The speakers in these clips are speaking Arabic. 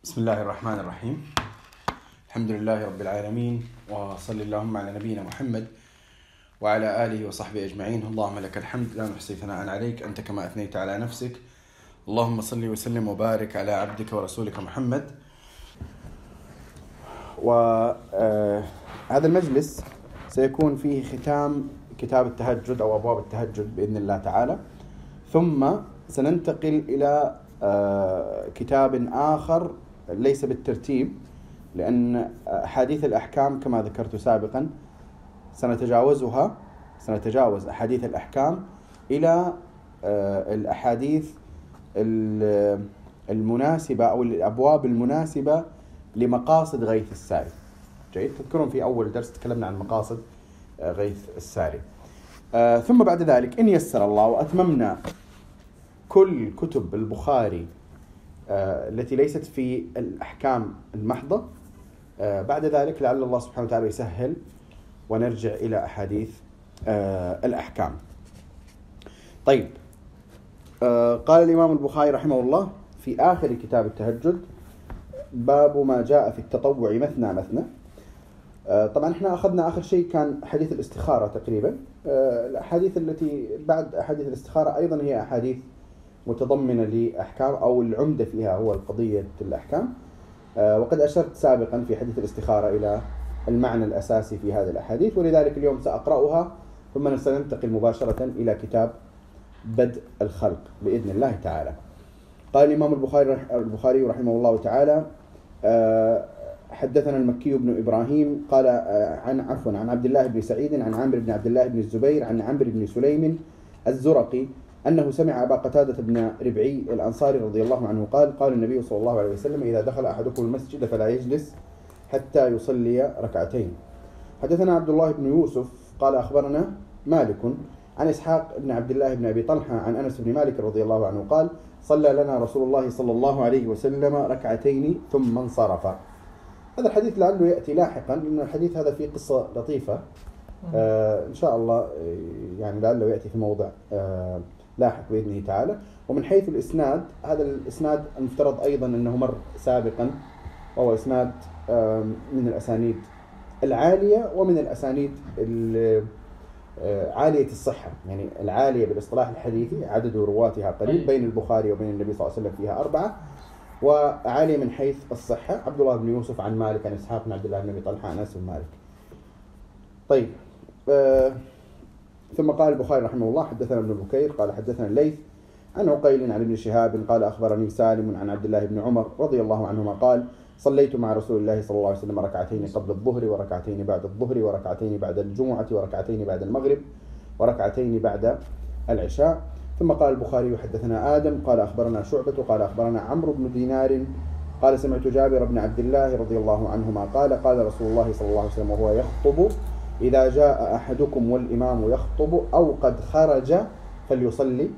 بسم الله الرحمن الرحيم. الحمد لله رب العالمين وصل اللهم على نبينا محمد وعلى آله وصحبه أجمعين. اللهم لك الحمد لا نحصي ثناء عليك أنت كما أثنيت على نفسك. اللهم صل وسلم وبارك على عبدك ورسولك محمد. وهذا المجلس سيكون فيه ختام كتاب التهجد أو أبواب التهجد بإذن الله تعالى. ثم سننتقل إلى آه، كتاب آخر ليس بالترتيب لأن أحاديث الأحكام كما ذكرت سابقا سنتجاوزها سنتجاوز أحاديث الأحكام إلى آه، الأحاديث المناسبة أو الأبواب المناسبة لمقاصد غيث الساري. جيد؟ تذكرون في أول درس تكلمنا عن مقاصد آه، غيث الساري. آه، ثم بعد ذلك إن يسر الله وأتممنا كل كتب البخاري التي ليست في الأحكام المحضة. آه، بعد ذلك لعل الله سبحانه وتعالى يسهل ونرجع إلى أحاديث آه، الأحكام. طيب قال الإمام البخاري رحمه الله في آخر كتاب التهجد باب ما جاء في التطوع مثنى مثنى. طبعا إحنا أخذنا آخر شيء كان حديث الاستخارة تقريبا. الأحاديث التي بعد أحاديث الاستخارة أيضا هي أحاديث متضمنة لأحكام أو العمدة فيها هو القضية الأحكام. آه، وقد أشرت سابقا في حديث الاستخارة إلى المعنى الأساسي في هذه الأحاديث ولذلك اليوم سأقرأها ثم سننتقل مباشرة إلى كتاب بدء الخلق بإذن الله تعالى. قال الإمام البخاري البخاري رحمه الله تعالى آه، حدثنا المكي بن إبراهيم قال آه، عن عفوا عن عبد الله بن سعيد عن عامر بن عبد الله بن الزبير عن عمرو بن سليم الزرقي أنه سمع أبا قتادة بن ربعي الأنصاري رضي الله عنه قال قال النبي صلى الله عليه وسلم إذا دخل أحدكم المسجد فلا يجلس حتى يصلي ركعتين. حدثنا عبد الله بن يوسف قال أخبرنا مالك عن إسحاق بن عبد الله بن أبي طلحة عن أنس بن مالك رضي الله عنه قال صلى لنا رسول الله صلى الله عليه وسلم ركعتين ثم انصرف. هذا الحديث لعله يأتي لاحقا لأن الحديث هذا فيه قصة لطيفة. آه إن شاء الله يعني لعله يأتي في موضع آه لاحق بإذنه تعالى. ومن حيث الإسناد هذا الإسناد المفترض أيضا أنه مر سابقا وهو إسناد من الأسانيد العالية ومن الأسانيد آه، عالية الصحة. يعني العالية بالاصطلاح الحديثي عدد رواتها قليل بين البخاري وبين النبي صلى الله عليه وسلم فيها أربعة وعالية من حيث الصحة. عبد الله بن يوسف عن مالك عن إسحاق بن عبد الله بن أبي طلحة عن أنس بن مالك. طيب آه ثم قال البخاري رحمه الله حدثنا ابن بكير قال حدثنا الليث عن عقيل عن ابن شهاب قال أخبرني سالم عن عبد الله بن عمر رضي الله عنهما قال صليت مع رسول الله صلى الله عليه وسلم ركعتين قبل الظهر وركعتين بعد الظهر وركعتين بعد الجمعة وركعتين بعد المغرب وركعتين بعد العشاء. ثم قال البخاري حدثنا آدم قال أخبرنا شعبة قال أخبرنا عمرو بن دينار قال سمعت جابر بن عبد الله رضي الله عنهما قال قال رسول الله صلى الله عليه وسلم وهو يخطب إذا جاء أحدكم والإمام يخطب أو قد خرج فليصلي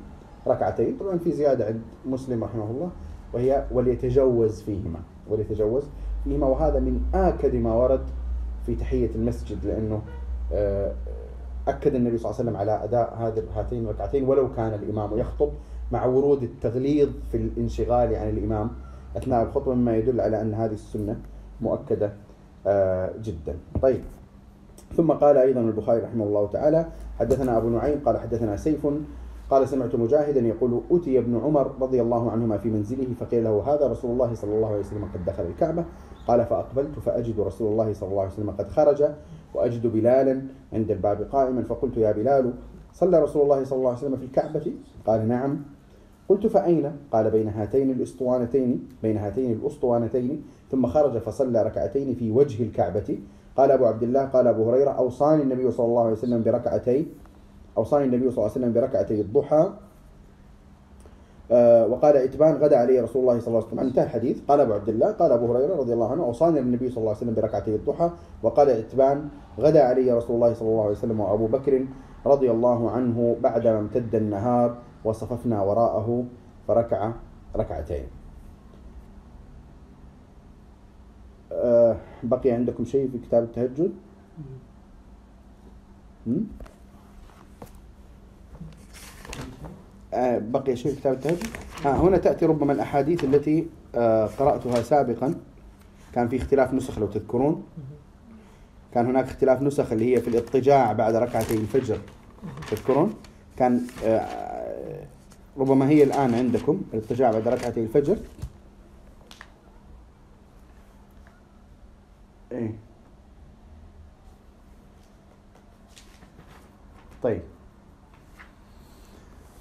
ركعتين. طبعا في زيادة عند مسلم رحمه الله وهي وليتجوز فيهما وليتجوز فيهما. وهذا من آكد ما ورد في تحية المسجد لأنه آه، أكد النبي صلى الله عليه وسلم على أداء هذه هاتين الركعتين ولو كان الإمام يخطب مع ورود التغليظ في الانشغال عن الإمام أثناء الخطبة مما يدل على أن هذه السنة مؤكدة آه، جدا. طيب. ثم قال أيضا البخاري رحمه الله تعالى حدثنا أبو نعيم قال حدثنا سيف قال سمعت مجاهدا يقول أتي ابن عمر رضي الله عنهما في منزله فقيل له هذا رسول الله صلى الله عليه وسلم قد دخل الكعبة؟ قال فأقبلت فأجد رسول الله صلى الله عليه وسلم قد خرج وأجد بلالا عند الباب قائما. فقلت يا بلال صلى رسول الله صلى الله عليه وسلم في الكعبة؟ قال نعم. قلت فأين؟ قال بين هاتين الأسطوانتين بين هاتين الأسطوانتين. ثم خرج فصلى ركعتين في وجه الكعبة قال أبو عبد الله قال أبو هريرة أوصاني النبي صلى الله عليه وسلم بركعتي أوصاني النبي صلى الله عليه وسلم بركعتي الضحى. آه وقال عتبان غدا علي رسول الله صلى الله عليه وسلم. انتهى الحديث. قال أبو عبد الله قال أبو هريرة رضي الله عنه أوصاني النبي صلى الله عليه وسلم بركعتي الضحى. وقال عتبان غدا علي رسول الله صلى الله عليه وسلم وأبو بكر رضي الله عنه بعدما امتد النهار وصففنا وراءه فركع ركعتين. آه، بقي عندكم شيء في كتاب التهجد؟ آه، بقي شيء في كتاب التهجد؟ آه هنا تأتي ربما الأحاديث التي آه، قرأتها سابقا. كان في اختلاف نسخ لو تذكرون. كان هناك اختلاف نسخ اللي هي في الاضطجاع بعد ركعتي الفجر. تذكرون؟ كان ربما هي الآن عندكم الاضطجاع بعد ركعتي الفجر. إيه. طيب.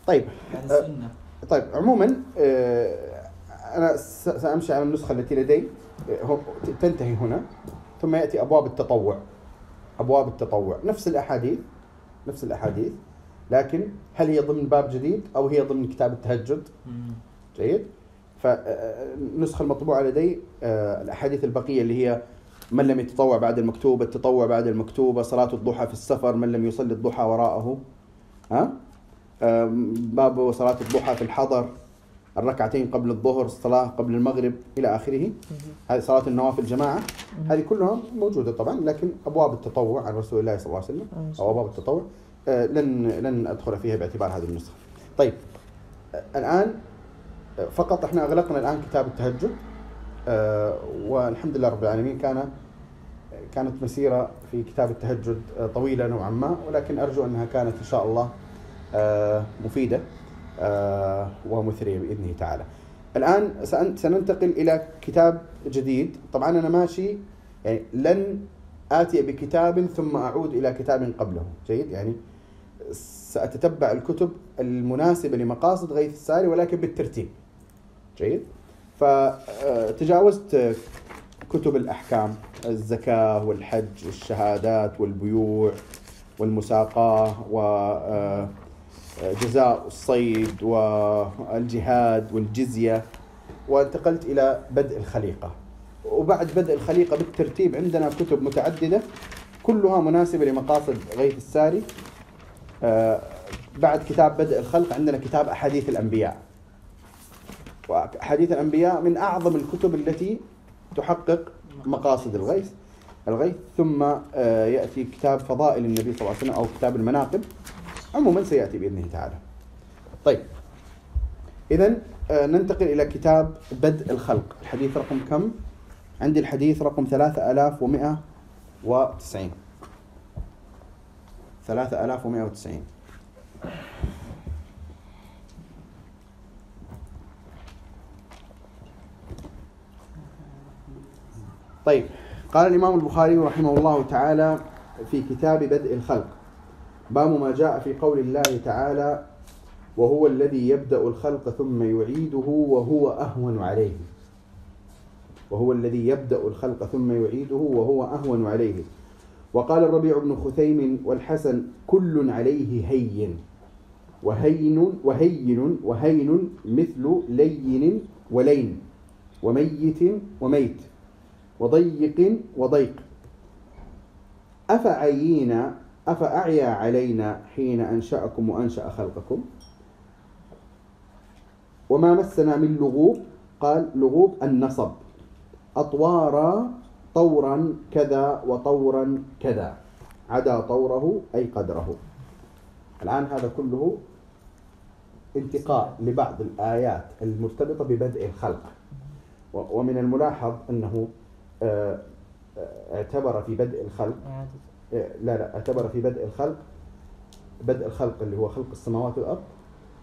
طيب. يعني السنة طيب عموما آه، أنا سأمشي على النسخة التي لدي. هو- تنتهي هنا. ثم يأتي أبواب التطوع. أبواب التطوع. نفس الأحاديث. نفس الأحاديث. لكن هل هي ضمن باب جديد أو هي ضمن كتاب التهجد. جيد. فالنسخة المطبوعة لدي الأحاديث البقية اللي هي من لم يتطوع بعد المكتوبة التطوع بعد المكتوبة صلاة الضحى في السفر من لم يصلي الضحى وراءه؟ ها؟ باب صلاة الضحى في الحضر الركعتين قبل الظهر الصلاة قبل المغرب إلى آخره؟ هذه صلاة النوافل جماعة هذه كلها موجودة طبعا لكن أبواب التطوع عن رسول الله صلى الله عليه وسلم. أو أبواب التطوع. آه، لن لن أدخل فيها باعتبار هذه النسخة. طيب آه، الآن آه، فقط إحنا أغلقنا الآن كتاب التهجد. آه، والحمد لله رب العالمين كان كانت مسيرة في كتاب التهجد آه، طويلة نوعا ما ولكن أرجو أنها كانت إن شاء الله آه، مفيدة آه، ومثرية بإذنه تعالى. الآن سننتقل إلى كتاب جديد. طبعا أنا ماشي يعني لن آتي بكتاب ثم أعود إلى كتاب قبله. جيد؟ يعني سأتتبع الكتب المناسبة لمقاصد غيث الساري ولكن بالترتيب. جيد؟ فتجاوزت كتب الأحكام الزكاة والحج والشهادات والبيوع والمساقاة وجزاء الصيد والجهاد والجزية وانتقلت إلى بدء الخليقة. وبعد بدء الخليقة بالترتيب عندنا كتب متعددة كلها مناسبة لمقاصد غيث الساري. آه، بعد كتاب بدء الخلق عندنا كتاب أحاديث الأنبياء. وأحاديث الأنبياء من أعظم الكتب التي تحقق مقاصد الغيث الغيث. ثم آه، يأتي كتاب فضائل النبي صلى الله عليه وسلم أو كتاب المناقب. عموما سيأتي بإذنه تعالى. طيب. إذا ننتقل إلى كتاب بدء الخلق. الحديث رقم كم؟ عندي الحديث رقم 3190 3190 طيب. قال الإمام البخاري رحمه الله تعالى في كتاب بدء الخلق. باب ما جاء في قول الله تعالى وهو الذي يبدأ الخلق ثم يعيده وهو أهون عليه. وهو الذي يبدأ الخلق ثم يعيده وهو أهون عليه. وقال الربيع بن خثيم والحسن كل عليه هين. وهين وهين وهين مثل لين ولين وميت وميت. وضيق وضيق. أفعيينا أفأعيا علينا حين أنشأكم وأنشأ خلقكم؟ وما مسنا من لغوب؟ قال لغوب النصب. أطوارا طورا كذا وطورا كذا. عدا طوره أي قدره. الآن هذا كله انتقاء لبعض الآيات المرتبطة ببدء الخلق. ومن الملاحظ أنه اعتبر في بدء الخلق. آه، لا لا اعتبر في بدء الخلق بدء الخلق اللي هو خلق السماوات والأرض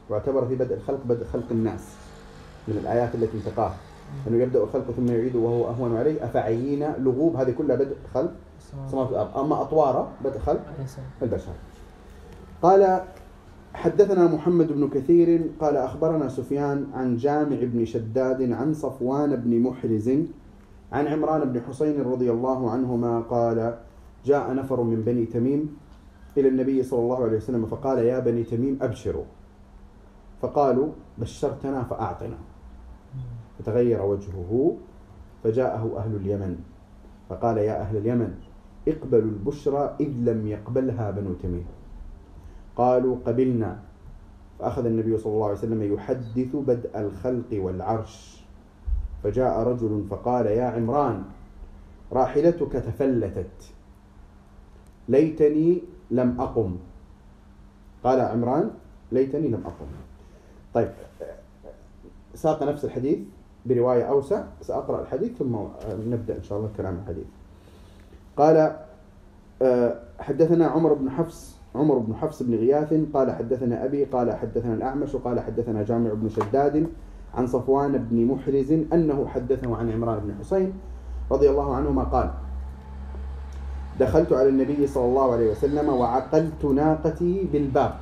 واعتبر في بدء الخلق بدء خلق الناس من الآيات التي انتقاها. أنه يبدأ الخلق ثم يعيده وهو أهون عليه. أفعينا لغوب؟ هذه كلها بدء خلق السماوات. والأرض. أما أطوارا بدء خلق البشر قال حدثنا محمد بن كثير قال أخبرنا سفيان عن جامع بن شداد عن صفوان بن محرز عن عمران بن حسين رضي الله عنهما قال جاء نفر من بني تميم إلى النبي صلى الله عليه وسلم فقال يا بني تميم أبشروا. فقالوا بشرتنا فأعطنا. فتغير وجهه فجاءه أهل اليمن. فقال يا أهل اليمن اقبلوا البشرى إذ لم يقبلها بنو تميم. قالوا قبلنا. فأخذ النبي صلى الله عليه وسلم يحدث بدء الخلق والعرش. فجاء رجل فقال يا عمران راحلتك تفلتت. ليتني لم أقم. قال عمران ليتني لم أقم. طيب ساق نفس الحديث برواية أوسع. سأقرأ الحديث ثم نبدأ إن شاء الله كلام الحديث. قال آه، حدثنا عمر بن حفص عمر بن حفص بن غياث قال حدثنا أبي قال حدثنا الأعمش وقال حدثنا جامع بن شداد عن صفوان بن محرز أنه حدثه عن عمران بن حسين رضي الله عنهما قال دخلت على النبي صلى الله عليه وسلم وعقلت ناقتي بالباب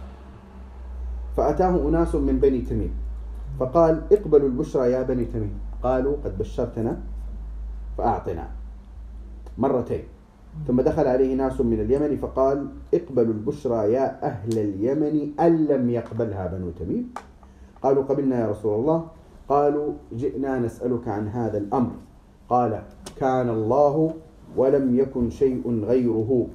فأتاه أناس من بني تميم فقال اقبلوا البشرى يا بني تميم. قالوا قد بشرتنا فأعطنا. مرتين ثم دخل عليه ناس من اليمن فقال اقبلوا البشرى يا أهل اليمن أن لم يقبلها بنو تميم. قالوا قبلنا يا رسول الله. قالوا جئنا نسألك عن هذا الأمر. قال كان الله ولم يكن شيء غيره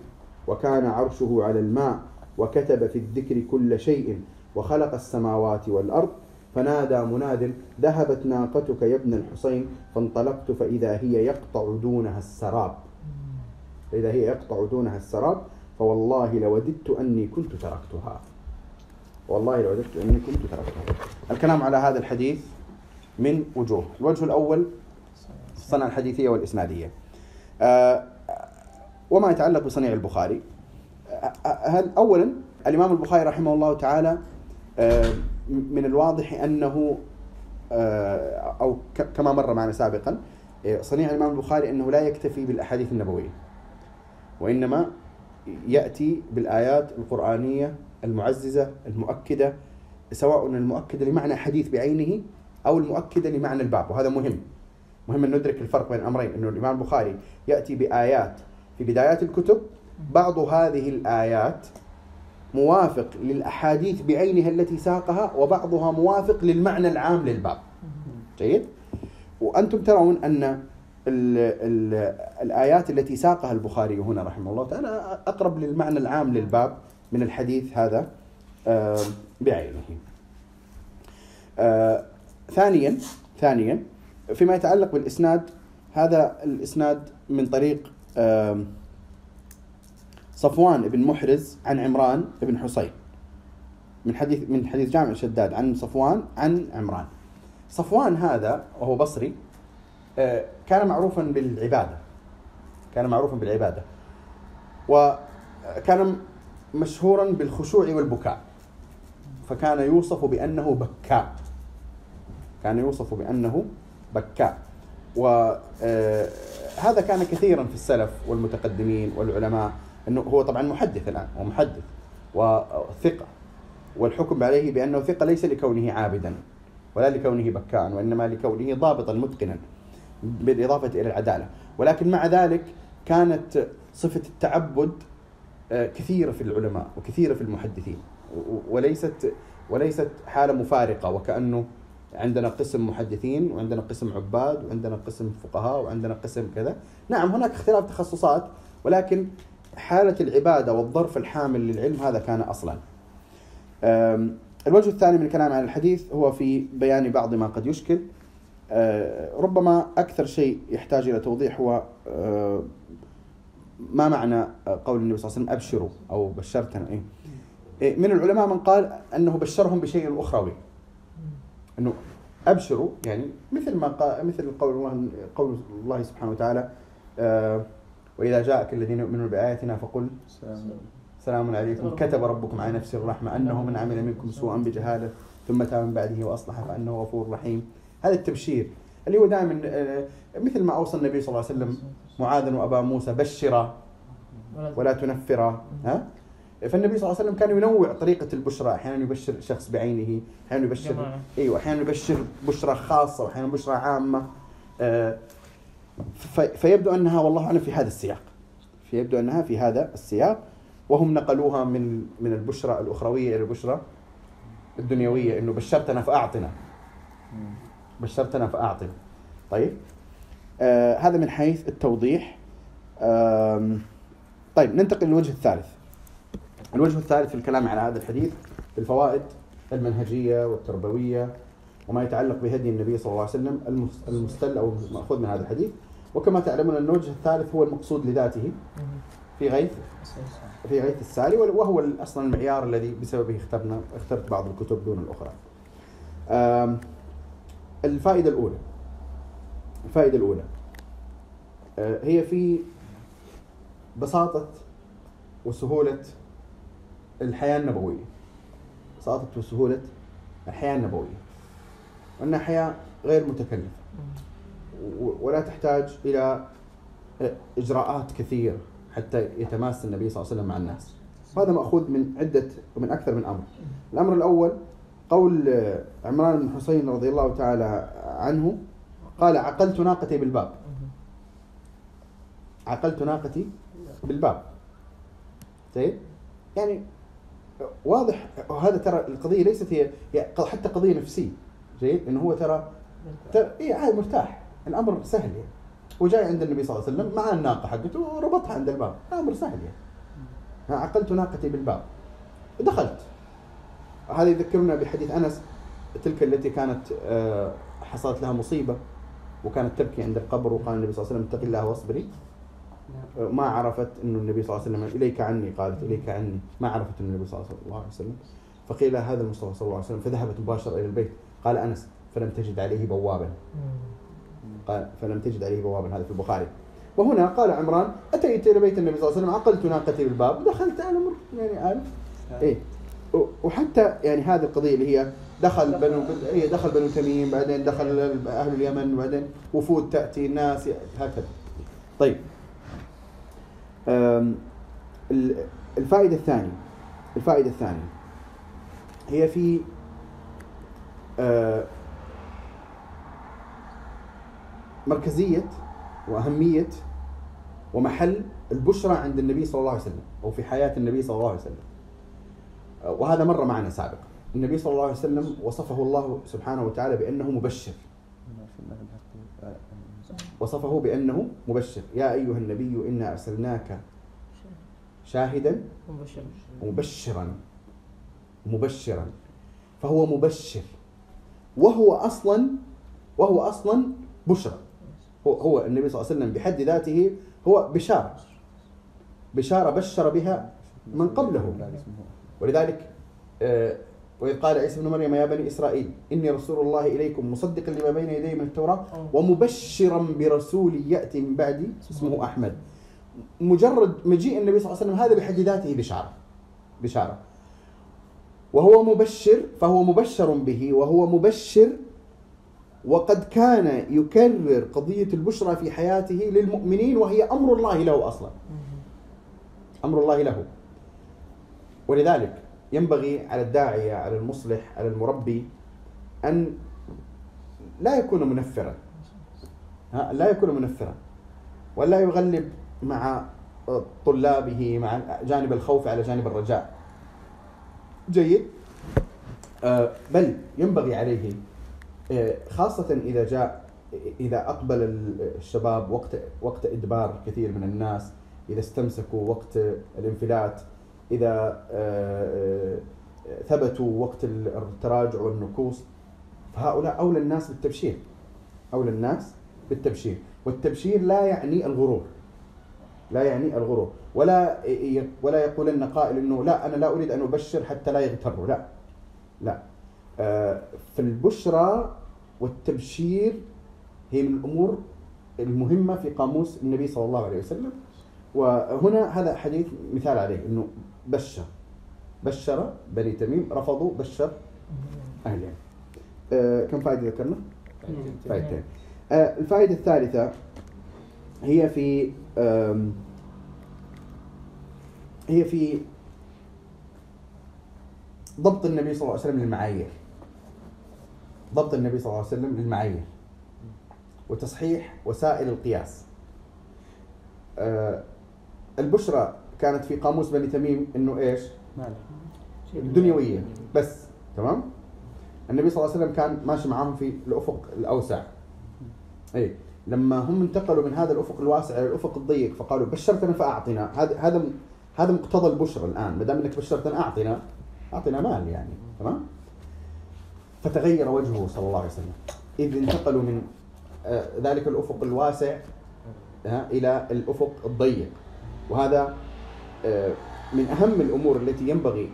وكان عرشه على الماء وكتب في الذكر كل شيء وخلق السماوات والأرض فنادى مناد ذهبت ناقتك يا ابن الحسين فانطلقت فإذا هي يقطع دونها السراب. فإذا هي يقطع دونها السراب فوالله لوددت أني كنت تركتها. والله لوددت أني كنت تركتها. الكلام على هذا الحديث من وجوه. الوجه الأول الصنعة الحديثية والإسنادية. آه، وما يتعلق بصنيع البخاري. آه، هل أولا الإمام البخاري رحمه الله تعالى آه، من الواضح أنه أو كما مر معنا سابقا صنيع الإمام البخاري أنه لا يكتفي بالأحاديث النبوية وإنما يأتي بالآيات القرآنية المعززة المؤكدة سواء المؤكدة لمعنى حديث بعينه أو المؤكدة لمعنى الباب وهذا مهم. مهم أن ندرك الفرق بين الأمرين أنه الإمام البخاري يأتي بآيات في بدايات الكتب بعض هذه الآيات موافق للأحاديث بعينها التي ساقها وبعضها موافق للمعنى العام للباب. جيد؟ وأنتم ترون أن ال ال الآيات التي ساقها البخاري هنا رحمه الله تعالى أقرب للمعنى العام للباب من الحديث هذا آه، بعينه. آه، ثانيا ثانيا فيما يتعلق بالإسناد هذا الإسناد من طريق صفوان بن محرز عن عمران بن حسين من حديث من حديث جامع شداد عن صفوان عن عمران. صفوان هذا وهو بصري آه، كان معروفا بالعبادة كان معروفا بالعبادة وكان مشهورا بالخشوع والبكاء فكان يوصف بأنه بكاء. كان يوصف بأنه بكاء. وهذا آه، كان كثيرا في السلف والمتقدمين والعلماء إنه هو طبعا محدث الآن هو محدث وثقة. والحكم عليه بأنه ثقة ليس لكونه عابدا ولا لكونه بكاء وإنما لكونه ضابطا متقنا بالإضافة إلى العدالة. ولكن مع ذلك كانت صفة التعبد آه، كثيرة في العلماء وكثيرة في المحدثين. وليست وليست حالة مفارقة وكأنه عندنا قسم محدثين وعندنا قسم عباد وعندنا قسم فقهاء وعندنا قسم كذا. نعم هناك اختلاف تخصصات ولكن حالة العبادة والظرف الحامل للعلم هذا كان أصلا. الوجه الثاني من الكلام عن الحديث هو في بيان بعض ما قد يشكل. أه، ربما أكثر شيء يحتاج إلى توضيح هو أه، ما معنى قول النبي صلى الله عليه وسلم أبشروا أو بشرتنا. إيه؟, إيه من العلماء من قال أنه بشرهم بشيء أخروي. إنه أبشروا يعني مثل ما قال مثل قول الله قول الله سبحانه وتعالى آه وإذا جاءك الذين يؤمنون بآياتنا فقل سلام عليكم. كتب ربكم على نفسه الرحمة أنه من عمل منكم سوءا بجهالة ثم تاب من بعده وأصلح فإنه غفور رحيم. هذا التبشير اللي هو دائما آه مثل ما أوصى النبي صلى الله عليه وسلم معاذا وأبا موسى بشرا ولا تنفرا. ها؟ فالنبي صلى الله عليه وسلم كان ينوع طريقة البشرى. أحيانا يبشر شخص بعينه أحيانا يبشر جماعة. أيوة أحيانا يبشر بشرى خاصة وأحيانا بشرى عامة. آه، فيبدو أنها والله أعلم في هذا السياق. فيبدو أنها في هذا السياق. وهم نقلوها من من البشرى الأخروية إلى البشرى الدنيوية إنه بشرتنا فأعطنا. بشرتنا فأعطنا. طيب. آه هذا من حيث التوضيح. آه طيب ننتقل للوجه الثالث. الوجه الثالث في الكلام على هذا الحديث الفوائد المنهجية والتربوية وما يتعلق بهدي النبي صلى الله عليه وسلم المستل أو المأخوذ من هذا الحديث. وكما تعلمون أن الوجه الثالث هو المقصود لذاته في غيث في غيث الساري وهو أصلا المعيار الذي بسببه اخترنا اخترت بعض الكتب دون الأخرى. الفائدة الأولى. الفائدة الأولى. آه، هي في بساطة وسهولة الحياة النبوية. بساطة وسهولة الحياة النبوية. وأنها حياة غير متكلفة. ولا تحتاج إلى إجراءات كثيرة حتى يتماس النبي صلى الله عليه وسلم مع الناس. وهذا مأخوذ من عدة ومن أكثر من أمر. الأمر الأول قول عمران بن حسين رضي الله تعالى عنه قال عقلت ناقتي بالباب. عقلت ناقتي بالباب. طيب؟ يعني واضح. وهذا ترى القضية ليست هي حتى قضية نفسية. جيد انه هو ترى ترى اي عادي مرتاح. الأمر سهل يعني. وجاي عند النبي صلى الله عليه وسلم مع الناقة حقته وربطها عند الباب. أمر سهل يعني. عقلت ناقتي بالباب. دخلت. هذا يذكرنا بحديث أنس تلك التي كانت آه، حصلت لها مصيبة وكانت تبكي عند القبر وقال النبي صلى الله عليه وسلم اتق الله واصبري. ما عرفت إنه النبي صلى الله عليه وسلم إليك عني قالت إليك عني. ما عرفت إنه النبي صلى الله عليه وسلم. فقيل هذا المصطفى صلى الله عليه وسلم فذهبت مباشرة إلى البيت. قال أنس فلم تجد عليه بوابا قال فلم تجد عليه بوابا هذا في البخاري. وهنا قال عمران أتيت إلى بيت النبي صلى الله عليه وسلم عقلت ناقتي بالباب ودخلت أنا مر يعني عارف إيه. و- وحتى يعني هذه القضية اللي هي دخل بنو هي دخل بنو تميم بعدين دخل أهل اليمن بعدين وفود تأتي ناس هكذا. طيب. أم، ال- الفائدة الثانية الفائدة الثانية. هي في مركزية وأهمية ومحل البشرى عند النبي صلى الله عليه وسلم أو في حياة النبي صلى الله عليه وسلم. وهذا مر معنا سابقا. النبي صلى الله عليه وسلم وصفه الله سبحانه وتعالى بأنه مبشر. وصفه بأنه مبشر. يا أيها النبي إنا أرسلناك شاهدا مبشر ومبشرا. مبشرا. فهو مبشر. وهو أصلا وهو أصلا بشرى. هو هو النبي صلى الله عليه وسلم بحد ذاته هو بشاره بشاره بشر بها من قبله. ولذلك آه، وإذ قال عيسى ابن مريم يا بني إسرائيل إني رسول الله إليكم مصدقا لما بين يدي من التوراة ومبشرا برسول يأتي من بعدي اسمه أحمد. مجرد مجيء النبي صلى الله عليه وسلم هذا بحد ذاته بشارة. بشارة. وهو مبشر فهو مبشر به وهو مبشر وقد كان يكرر قضية البشرى في حياته للمؤمنين وهي أمر الله له أصلا. أمر الله له. ولذلك ينبغي على الداعية على المصلح على المربي أن لا يكون منفرا. لا يكون منفرا. ولا يغلب مع طلابه مع جانب الخوف على جانب الرجاء. جيد. آه، بل ينبغي عليه آه، خاصة إذا جاء إذا أقبل الشباب وقت وقت إدبار كثير من الناس إذا استمسكوا وقت الانفلات. إذا آه، آه، ثبتوا وقت التراجع والنكوص فهؤلاء أولى الناس بالتبشير. أولى الناس بالتبشير. والتبشير لا يعني الغرور. لا يعني الغرور. ولا ولا يقولن قائل إنه لا أنا لا أريد أن أبشر حتى لا يغتروا. لا. لا. آه، فالبشرى والتبشير هي من الأمور المهمة في قاموس النبي صلى الله عليه وسلم. وهنا هذا حديث مثال عليه إنه بشر. بشر بني تميم رفضوا بشر اليمن آه، كم فائدة ذكرنا؟ فائدتين. آه، الفائدة الثالثة هي في هي في ضبط النبي صلى الله عليه وسلم للمعايير. ضبط النبي صلى الله عليه وسلم للمعايير. وتصحيح وسائل القياس. آه، البشرى كانت في قاموس بني تميم إنه إيش؟ الدنيويه بس تمام؟ النبي صلى الله عليه وسلم كان ماشي معاهم في الأفق الأوسع. اي لما هم انتقلوا من هذا الأفق الواسع إلى الأفق الضيق فقالوا بشرتنا فأعطنا. هذا هذا هذا مقتضى البشرى الآن. ما دام إنك بشرتنا أعطنا أعطنا مال يعني. تمام؟ فتغير وجهه صلى الله عليه وسلم. إذ انتقلوا من آه، ذلك الأفق الواسع آه، إلى الأفق الضيق. وهذا من أهم الأمور التي ينبغي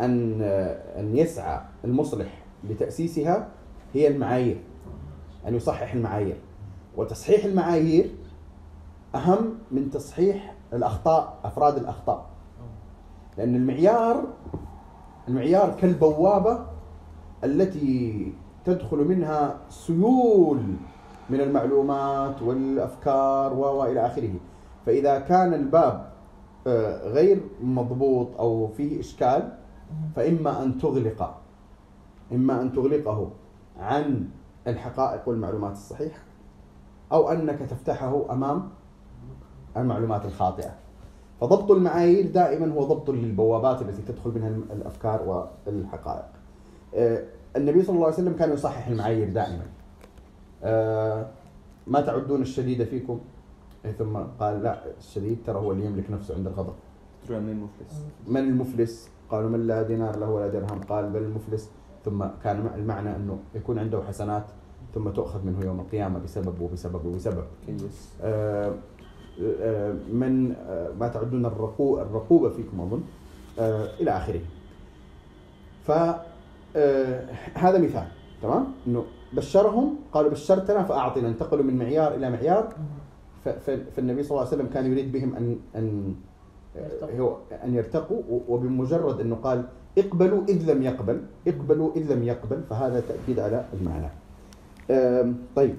أن آه، أن يسعى المصلح لتأسيسها هي المعايير أن يصحح المعايير. وتصحيح المعايير أهم من تصحيح الأخطاء أفراد الأخطاء. لأن المعيار المعيار كالبوابة التي تدخل منها سيول من المعلومات والأفكار وإلى آخره. فإذا كان الباب آه، غير مضبوط أو فيه إشكال فإما أن تغلق إما أن تغلقه عن الحقائق والمعلومات الصحيحة أو أنك تفتحه أمام المعلومات الخاطئة. فضبط المعايير دائما هو ضبط للبوابات التي تدخل منها الأفكار والحقائق. آه، النبي صلى الله عليه وسلم كان يصحح المعايير دائما. آه، ما تعدون الشديد فيكم؟ ثم قال لا الشديد ترى هو اللي يملك نفسه عند الغضب من المفلس. من المفلس؟ قالوا من لا دينار له ولا درهم. قال بل المفلس. ثم كان المعنى إنه يكون عنده حسنات ثم تؤخذ منه يوم القيامة بسبب وبسبب وبسبب. آه آه من آه ما تعدون الرقوبة فيكم أظن. إلى آخره. فهذا آه، مثال. تمام؟ إنه بشرهم قالوا بشرتنا فأعطنا انتقلوا من معيار إلى معيار. فالنبي صلى الله عليه وسلم كان يريد بهم ان ان هو أن يرتقوا وبمجرد أنه قال اقبلوا إذ لم يقبل اقبلوا إذ لم يقبل فهذا تأكيد على المعنى. طيب.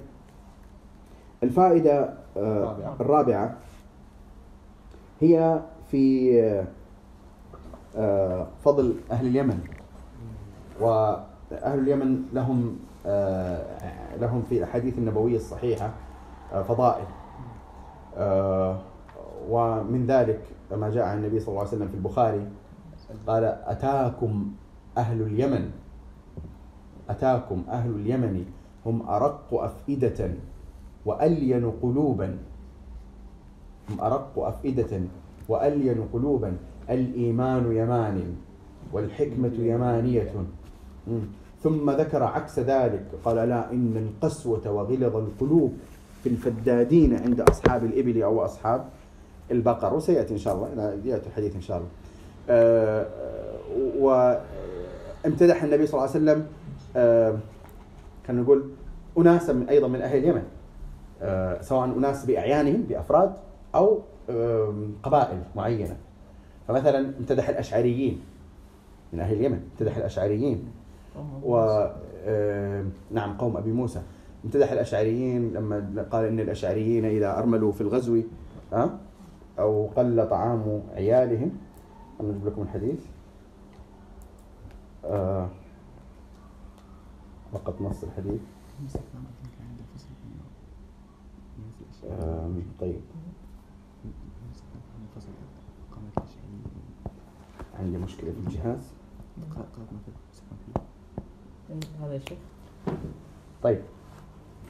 الفائدة آه، الرابعة. هي في آه، فضل أهل اليمن. واهل اليمن لهم آه، لهم في الأحاديث النبوية الصحيحة فضائل. ومن ذلك كما جاء عن النبي صلى الله عليه وسلم في البخاري قال أتاكم أهل اليمن. أتاكم أهل اليمن هم أرق أفئدة وألين قلوبا. هم أرق أفئدة وألين قلوبا. الإيمان يمان والحكمة يمانية. ثم ذكر عكس ذلك قال لا إن القسوة وغلظ القلوب في الفدادين عند أصحاب الإبل أو أصحاب البقر وسيأتي إن شاء الله يأتي الحديث إن شاء الله. آه، وامتدح النبي صلى الله عليه وسلم آه، كان نقول أناسا من أيضا من أهل اليمن آه، سواء أناس بأعيانهم بأفراد أو قبائل معينة. فمثلا امتدح الأشعريين من أهل اليمن امتدح الأشعريين و نعم قوم أبي موسى. امتدح الأشعريين لما قال إن الأشعريين إذا أرملوا في الغزو ها؟ أو قل طعام عيالهم. أنا أجيب لكم الحديث. آه فقط نص الحديث. آه طيب. عندي مشكلة في الجهاز. هذا الشيخ طيب.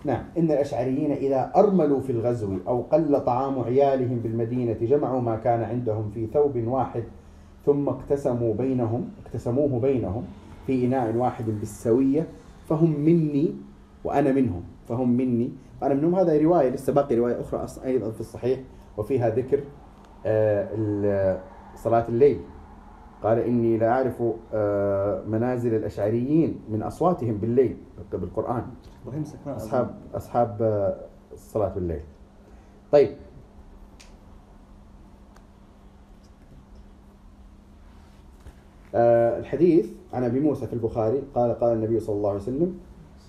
نعم. إن الأشعريين إذا أرملوا في الغزو أو قل طعام عيالهم بالمدينة جمعوا ما كان عندهم في ثوب واحد ثم اقتسموا بينهم اقتسموه بينهم في إناء واحد بالسوية فهم مني وأنا منهم فهم مني وأنا منهم. هذا رواية لسه باقي رواية أخرى أيضا في الصحيح وفيها ذكر آه، صلاة الليل. قال إني لا أعرف آه، منازل الأشعريين من أصواتهم بالليل بالقرآن. أصحاب أصحاب آه، الصلاة بالليل. طيب. آه، الحديث عن أبي موسى في البخاري قال قال النبي صلى الله عليه وسلم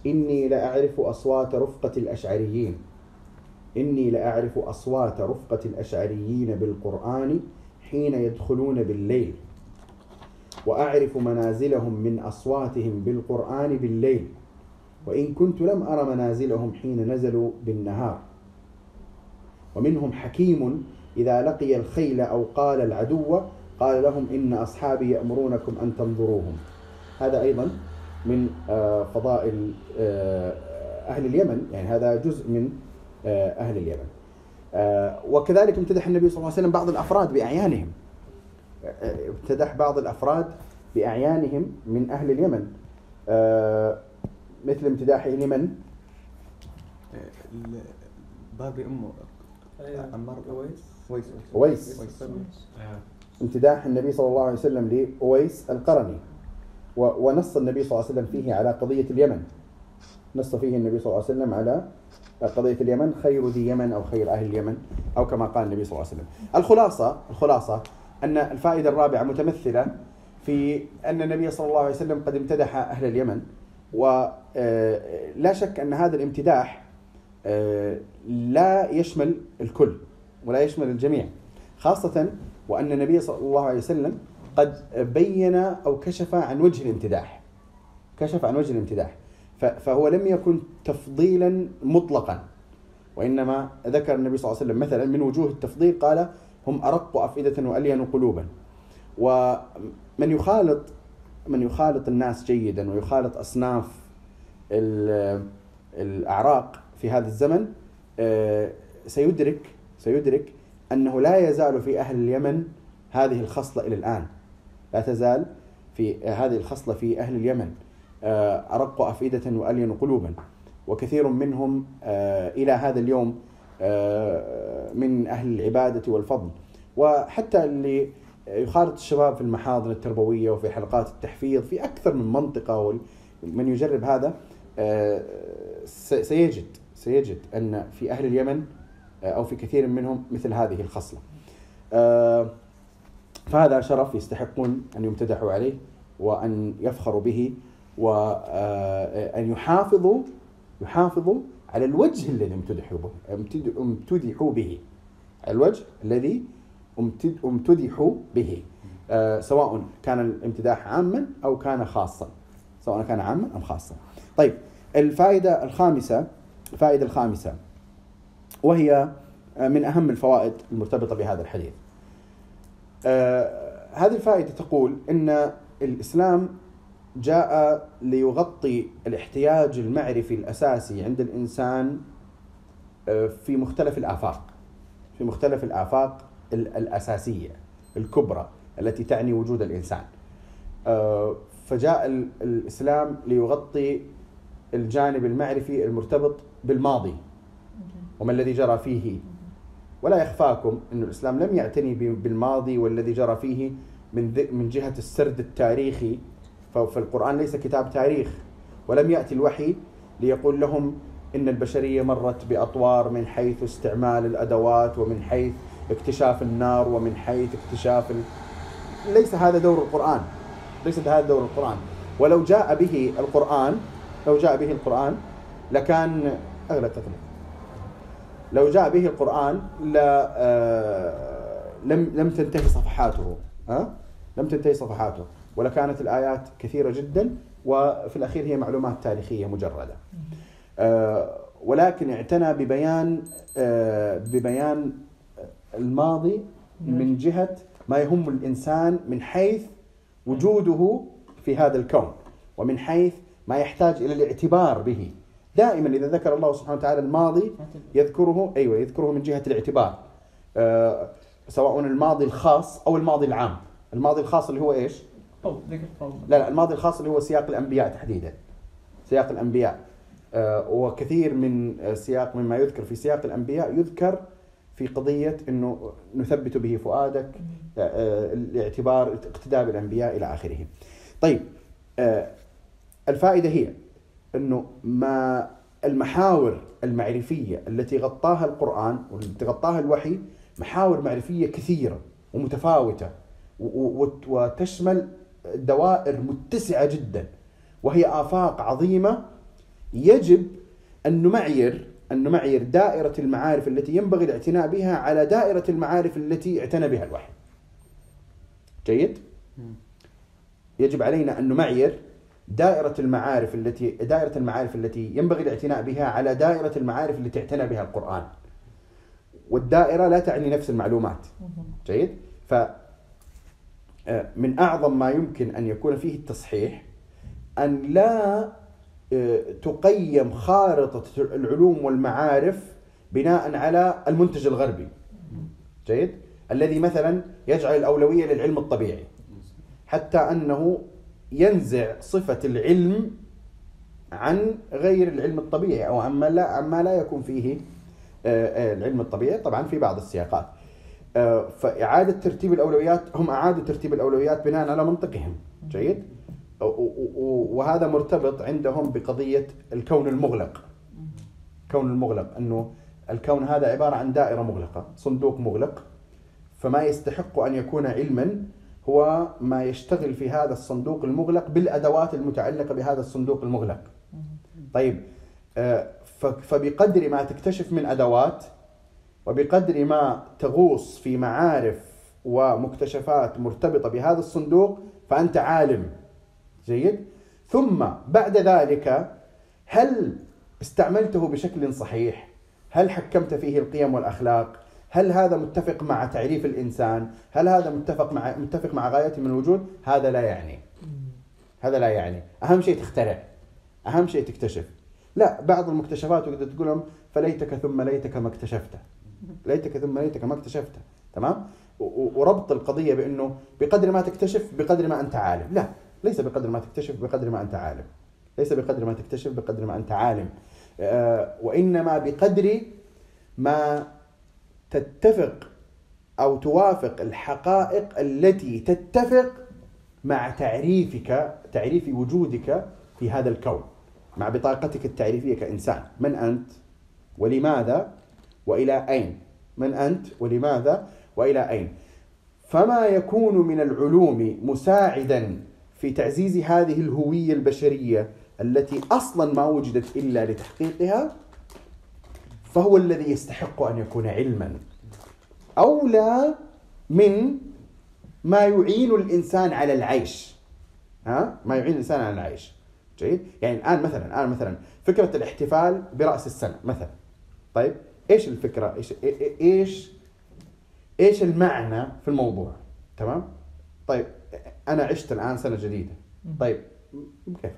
إني لأعرف أصوات رفقة الأشعريين. إني لأعرف أصوات رفقة الأشعريين بالقرآن حين يدخلون بالليل. وأعرف منازلهم من أصواتهم بالقرآن بالليل. وإن كنت لم أر منازلهم حين نزلوا بالنهار. ومنهم حكيم إذا لقي الخيل أو قال العدو قال لهم إن أصحابي يأمرونكم أن تنظروهم. هذا أيضا من آه، فضائل آه، أهل اليمن. يعني هذا جزء من آه، أهل اليمن. وكذلك امتدح النبي صلى الله عليه وسلم بعض الأفراد بأعيانهم. امتدح بعض الأفراد بأعيانهم من أهل اليمن. مثل امتداحه لمن؟ بابي أمه. أيوة. عمار ويس ويس امتداح النبي صلى الله عليه وسلم لأويس القرني. ونص النبي صلى الله عليه وسلم فيه على قضية اليمن. نص فيه النبي صلى الله عليه وسلم على قضية اليمن خير ذي يمن أو خير أهل اليمن أو كما قال النبي صلى الله عليه وسلم. الخلاصه الخلاصة أن الفائدة الرابعة متمثلة في أن النبي صلى الله عليه وسلم قد امتدح أهل اليمن ولا شك أن هذا الامتداح آه، لا يشمل الكل ولا يشمل الجميع خاصة وأن النبي صلى الله عليه وسلم قد بين أو كشف عن وجه الامتداح. كشف عن وجه الامتداح. فهو لم يكن تفضيلا مطلقا وإنما ذكر النبي صلى الله عليه وسلم مثلا من وجوه التفضيل قال هم أرق أفئدة وألين قلوبا. ومن يخالط من يخالط الناس جيدا ويخالط أصناف ال- الأعراق في هذا الزمن آه، سيدرك سيدرك أنه لا يزال في أهل اليمن هذه الخصلة إلى الآن. لا تزال في هذه الخصلة في أهل اليمن آه، أرق أفئدة وألين قلوبا. وكثير منهم آه، إلى هذا اليوم من أهل العبادة والفضل وحتى اللي يخالط الشباب في المحاضن التربوية وفي حلقات التحفيظ في أكثر من منطقة وال- من يجرب هذا آه، سيجد سيجد أن في أهل اليمن آه، أو في كثير منهم مثل هذه الخصلة. آه، فهذا شرف يستحقون أن يمتدحوا عليه وأن يفخروا به وان يحافظوا يحافظوا على الوجه الذي امتدحوا به امتد- امتدحوا به. الوجه الذي امتد- امتدحوا به. آه، سواء كان الامتداح عاما أو كان خاصا. سواء كان عاما أم خاصا. طيب الفائدة الخامسة الفائدة الخامسة وهي آه، من أهم الفوائد المرتبطة بهذا الحديث. آه، هذه الفائدة تقول إن الإسلام جاء ليغطي الاحتياج المعرفي الأساسي عند الإنسان آه، في مختلف الآفاق في مختلف الآفاق ال- الأساسية الكبرى التي تعني وجود الإنسان. آه، فجاء ال- الإسلام ليغطي الجانب المعرفي المرتبط بالماضي. وما الذي جرى فيه؟ ولا يخفاكم أن الإسلام لم يعتني بالماضي والذي جرى فيه من من جهة السرد التاريخي فالقرآن ليس كتاب تاريخ ولم يأتي الوحي ليقول لهم إن البشرية مرت بأطوار من حيث استعمال الأدوات ومن حيث اكتشاف النار ومن حيث اكتشاف ال... ليس هذا دور القرآن ليس هذا دور القرآن. ولو جاء به القرآن لو جاء به القرآن لكان أغلى تطلق لو جاء به القرآن لا آه، لم لم تنتهي صفحاته ها؟ لم تنتهي صفحاته. ولكانت الآيات كثيرة جدا وفي الأخير هي معلومات تاريخية مجردة. آه، ولكن اعتنى ببيان آه، ببيان الماضي من جهة ما يهم الإنسان من حيث وجوده في هذا الكون ومن حيث ما يحتاج إلى الاعتبار به. دائما إذا ذكر الله سبحانه وتعالى الماضي يذكره أيوة يذكره من جهة الاعتبار. آه، سواء الماضي الخاص أو الماضي العام. الماضي الخاص اللي هو إيش؟ لا لا الماضي الخاص اللي هو سياق الأنبياء تحديدا. سياق الأنبياء. آه، وكثير من آه، سياق مما يذكر في سياق الأنبياء يذكر في قضية أنه نثبت به فؤادك آه، الاعتبار اقتداء بالأنبياء إلى آخره. طيب آه، الفائدة هي أنه ما المحاور المعرفية التي غطاها القرآن والتي غطاها الوحي محاور معرفية كثيرة ومتفاوتة و- و- وتشمل دوائر متسعة جدا وهي آفاق عظيمة يجب أن نمعير أن نمعير دائرة المعارف التي ينبغي الاعتناء بها على دائرة المعارف التي اعتنى بها الوحي جيد؟ يجب علينا أن نمعير دائرة المعارف التي دائرة المعارف التي ينبغي الاعتناء بها على دائرة المعارف التي اعتنى بها القرآن. والدائرة لا تعني نفس المعلومات. جيد؟ ف من أعظم ما يمكن أن يكون فيه التصحيح أن لا آه، تقيم خارطة العلوم والمعارف بناء على المنتج الغربي. جيد؟ الذي مثلا يجعل الأولوية للعلم الطبيعي. حتى أنه ينزع صفة العلم عن غير العلم الطبيعي أو عما لا عما لا يكون فيه آه، آه، العلم الطبيعي طبعا في بعض السياقات آه، فإعادة ترتيب الأولويات هم أعادوا ترتيب الأولويات بناء على منطقهم. جيد؟ وهذا مرتبط عندهم بقضية الكون المغلق. الكون المغلق إنه الكون هذا عبارة عن دائرة مغلقة صندوق مغلق. فما يستحق أن يكون علما هو ما يشتغل في هذا الصندوق المغلق بالأدوات المتعلقة بهذا الصندوق المغلق. طيب آه، فبقدر ما تكتشف من أدوات وبقدر ما تغوص في معارف ومكتشفات مرتبطة بهذا الصندوق فأنت عالم. جيد؟ ثم بعد ذلك هل استعملته بشكل صحيح؟ هل حكمت فيه القيم والأخلاق؟ هل هذا متفق مع تعريف الإنسان؟ هل هذا متفق مع متفق مع غايته من الوجود؟ هذا لا يعني. هذا لا يعني. أهم شيء تخترع. أهم شيء تكتشف. لا بعض المكتشفات تقدر تقول لهم فليتك ثم ليتك ما اكتشفته. ليتك ثم ليتك ما اكتشفته تمام؟ وربط القضية بإنه بقدر ما تكتشف بقدر ما أنت عالم. لا ليس بقدر ما تكتشف بقدر ما أنت عالم. ليس بقدر ما تكتشف بقدر ما أنت عالم. آه، وإنما بقدر ما تتفق أو توافق الحقائق التي تتفق مع تعريفك تعريف وجودك في هذا الكون. مع بطاقتك التعريفية كإنسان. من أنت؟ ولماذا؟ وإلى أين؟ من أنت ولماذا؟ وإلى أين؟ فما يكون من العلوم مساعدا في تعزيز هذه الهوية البشرية التي أصلا ما وجدت إلا لتحقيقها؟ فهو الذي يستحق أن يكون علما. أولى من ما يعين الإنسان على العيش. ها؟ ما يعين الإنسان على العيش. جيد؟ يعني الآن مثلا الآن مثلا فكرة الاحتفال برأس السنة مثلا. طيب؟ إيش الفكرة؟ إيش إيش إيش المعنى في الموضوع؟ تمام؟ طيب أنا عشت الآن سنة جديدة. طيب كيفك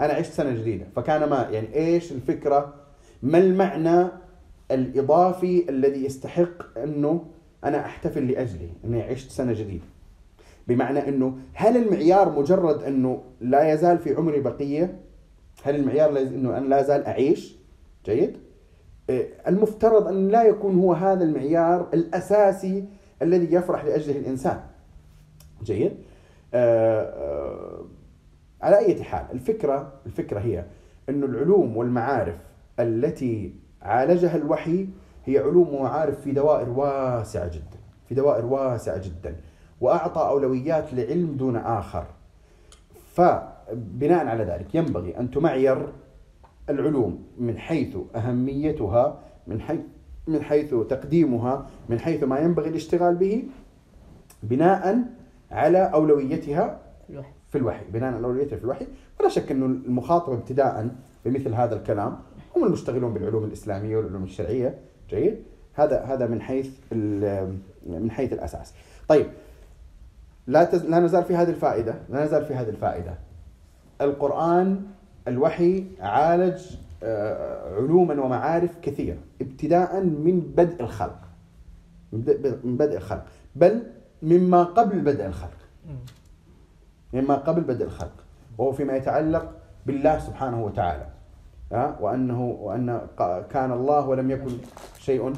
أنا عشت سنة جديدة فكان ما يعني إيش الفكرة؟ ما المعنى الإضافي الذي يستحق أنه أنا أحتفل لاجله أني عشت سنة جديدة. بمعنى أنه هل المعيار مجرد أنه لا يزال في عمري بقية؟ هل المعيار أنه أنا لا ازال أعيش؟ جيد؟ المفترض أن لا يكون هو هذا المعيار الأساسي الذي يفرح لأجله الإنسان. جيد؟ آه، آه، على أي حال الفكرة الفكرة هي انه العلوم والمعارف التي عالجها الوحي هي علوم ومعارف في دوائر واسعة جدا في دوائر واسعة جدا وأعطى أولويات لعلم دون آخر. فبناء على ذلك ينبغي أن تمعير العلوم من حيث أهميتها من حيث من حيث تقديمها من حيث ما ينبغي الاشتغال به بناء على أولويتها الوحي في الوحي بناء على أولويتها في الوحي. ولا شك انه المخاطب ابتداء بمثل هذا الكلام هم المشتغلون بالعلوم الإسلامية والعلوم الشرعية. جيد. هذا هذا من حيث من حيث الأساس. طيب لا. لا نزال في هذه الفائدة لا نزال في هذه الفائدة. القرآن الوحي عالج آه، علوما ومعارف كثيرة ابتداء من بدء الخلق. من بدء- الخلق. بل مما قبل بدء الخلق. مما قبل بدء الخلق. وهو فيما يتعلق بالله سبحانه وتعالى. ها وانه وأن ق- كان الله ولم يكن شيء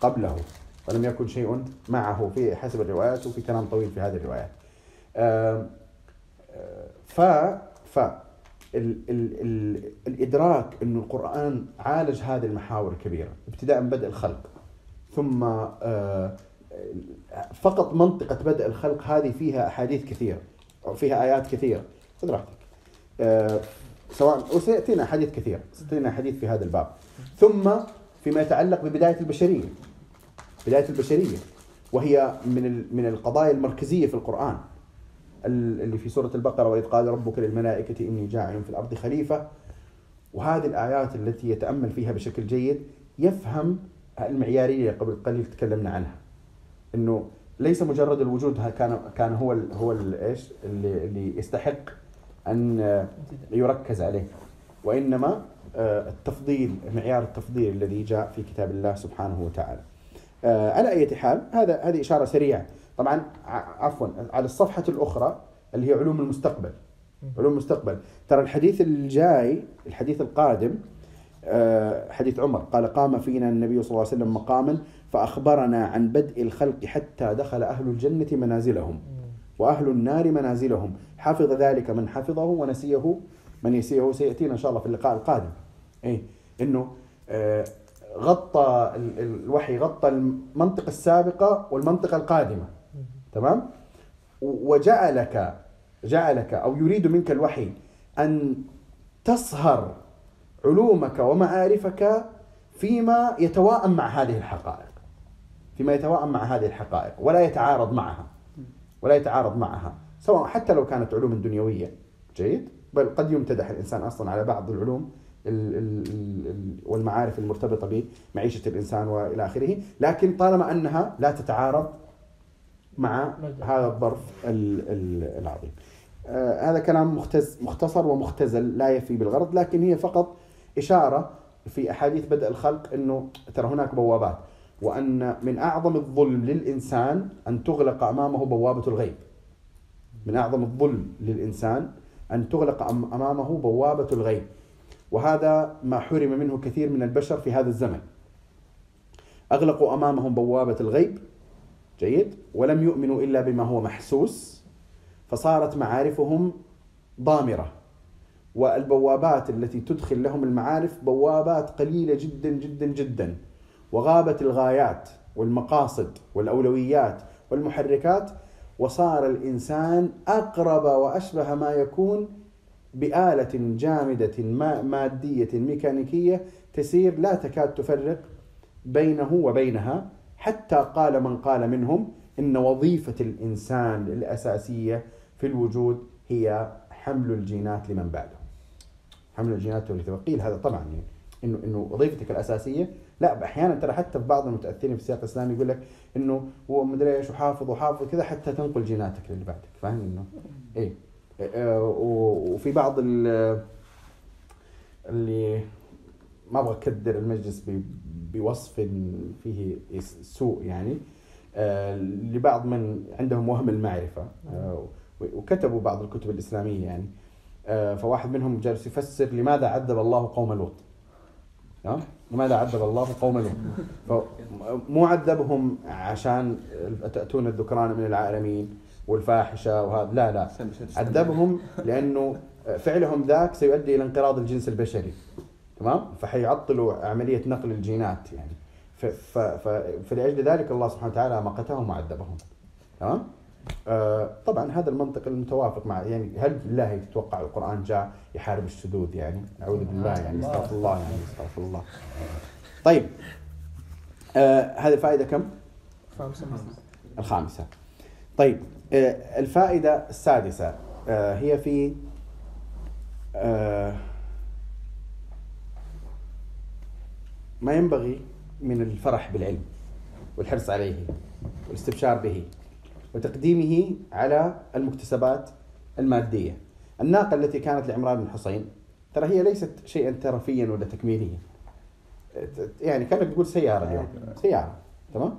قبله. ولم يكن شيء معه في حسب الروايات وفي كلام طويل في هذه الروايات. آه، ف ف ال ال ال الإدراك انه القرآن عالج هذه المحاور الكبيرة ابتداء من بدء الخلق ثم آه، فقط منطقة بدء الخلق هذه فيها أحاديث كثيرة أو فيها آيات كثيرة. خذ راحتك. آه، سواء وسياتينا أحاديث كثيرة سياتينا أحاديث في هذا الباب. ثم فيما يتعلق ببداية البشرية. بداية البشرية وهي من من القضايا المركزية في القرآن. ال- اللي في سورة البقرة وإذ قال ربك للملائكة إني جاعل في الأرض خليفة. وهذه الآيات التي يتأمل فيها بشكل جيد يفهم المعياريه قبل قليل تكلمنا عنها. إنه ليس مجرد الوجود كان كان هو ال هو ال إيش؟ اللي اللي يستحق أن يركز عليه. وإنما آه، التفضيل معيار التفضيل الذي جاء في كتاب الله سبحانه وتعالى. آه، على أي حال هذا هذه إشارة سريعة. طبعا عفوا على الصفحة الأخرى اللي هي علوم المستقبل. علوم المستقبل. ترى الحديث الجاي الحديث القادم آه، حديث عمر قال قام فينا النبي صلى الله عليه وسلم مقاما فأخبرنا عن بدء الخلق حتى دخل أهل الجنة منازلهم. وأهل النار منازلهم. حفظ ذلك من حفظه ونسيه من يسيه سيأتينا إن شاء الله في اللقاء القادم. إيه إنه آه، غطى ال- ال- الوحي غطى المنطقة السابقة والمنطقة القادمة. تمام؟ وجعلك جعلك أو يريد منك الوحي أن تصهر علومك ومعارفك فيما يتواءم مع هذه الحقائق. فيما يتواءم مع هذه الحقائق ولا يتعارض معها. ولا يتعارض معها. سواء حتى لو كانت علوم دنيوية. جيد؟ بل قد يمتدح الإنسان أصلا على بعض العلوم ال- ال- ال- ال- والمعارف المرتبطة بمعيشة الإنسان وإلى آخره. لكن طالما أنها لا تتعارض مع هذا الظرف ال- ال- العظيم. آه هذا كلام مختز مختصر ومختزل لا يفي بالغرض لكن هي فقط إشارة في أحاديث بدء الخلق أنه ترى هناك بوابات وأن من أعظم الظلم للإنسان أن تغلق أمامه بوابة الغيب. من أعظم الظلم للإنسان أن تغلق أم- أمامه بوابة الغيب. وهذا ما حرم منه كثير من البشر في هذا الزمن. أغلقوا أمامهم بوابة الغيب جيد ولم يؤمنوا إلا بما هو محسوس فصارت معارفهم ضامرة. والبوابات التي تدخل لهم المعارف بوابات قليلة جدا جدا جدا. وغابت الغايات والمقاصد والأولويات والمحركات وصار الإنسان أقرب وأشبه ما يكون بآلة جامدة ما- مادية ميكانيكية تسير لا تكاد تفرق بينه وبينها. حتى قال من قال منهم إن وظيفة الإنسان الأساسية في الوجود هي حمل الجينات لمن بعده. حمل الجينات والتي وقيل هذا طبعا يعني انه إنه وظيفتك الأساسية. لا أحيانا ترى حتى في بعض المتأثرين في السياق الاسلامي يقول لك إنه هو مدري إيش وحافظ وحافظ كذا حتى تنقل جيناتك للي بعدك. فاهم إنه؟ إيه. آه، و- وفي بعض ال- اللي ما أبغى أكدر المجلس بوصف فيه سوء يعني. آه، لبعض من عندهم وهم المعرفة آه، وكتبوا بعض الكتب الإسلامية يعني. آه، فواحد منهم جالس يفسر لماذا عذب الله قوم لوط. ها؟ لماذا عذب الله قوم لوط. مو عذبهم عشان تأتون الذكران من العالمين والفاحشة وهذا لا لا. عذبهم لأنه فعلهم ذاك سيؤدي إلى انقراض الجنس البشري. تمام؟ فحيعطلوا عملية نقل الجينات يعني. فلأجل ذلك الله سبحانه وتعالى مقتهم وعذبهم. تمام؟ آه طبعا هذا المنطق المتوافق مع يعني هل بالله تتوقع القرآن جاء يحارب الشذوذ يعني؟ أعوذ بالله يعني استغفر الله يعني استغفر الله. طيب. آه هذه فائدة كم؟ خامسة. الخامسة. طيب. آه، الفائدة السادسة. آه، هي في آه، ما ينبغي من الفرح بالعلم والحرص عليه والاستبشار به وتقديمه على المكتسبات المادية. الناقة التي كانت لعمران بن حسين ترى هي ليست شيئا ترفيا ولا تكميليا. يعني كأنك تقول سيارة اليوم. سيارة تمام؟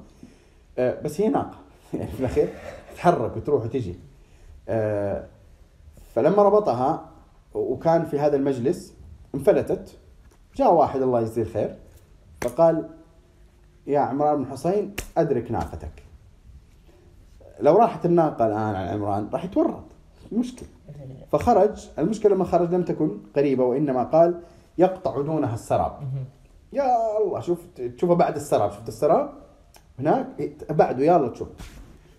آه، بس هي ناقة. يعني في الأخير تتحرك وتروح وتجي. آه، فلما ربطها وكان في هذا المجلس انفلتت جاء واحد الله يجزيه الخير فقال يا عمران بن حسين أدرك ناقتك. لو راحت الناقة الآن على عمران راح يتورط. مشكلة. فخرج. المشكلة لما خرج لم تكن قريبة وإنما قال يقطع دونها السراب. يا الله شوف تشوفها بعد السراب. شفت السراب؟ هناك بعده يلا تشوف.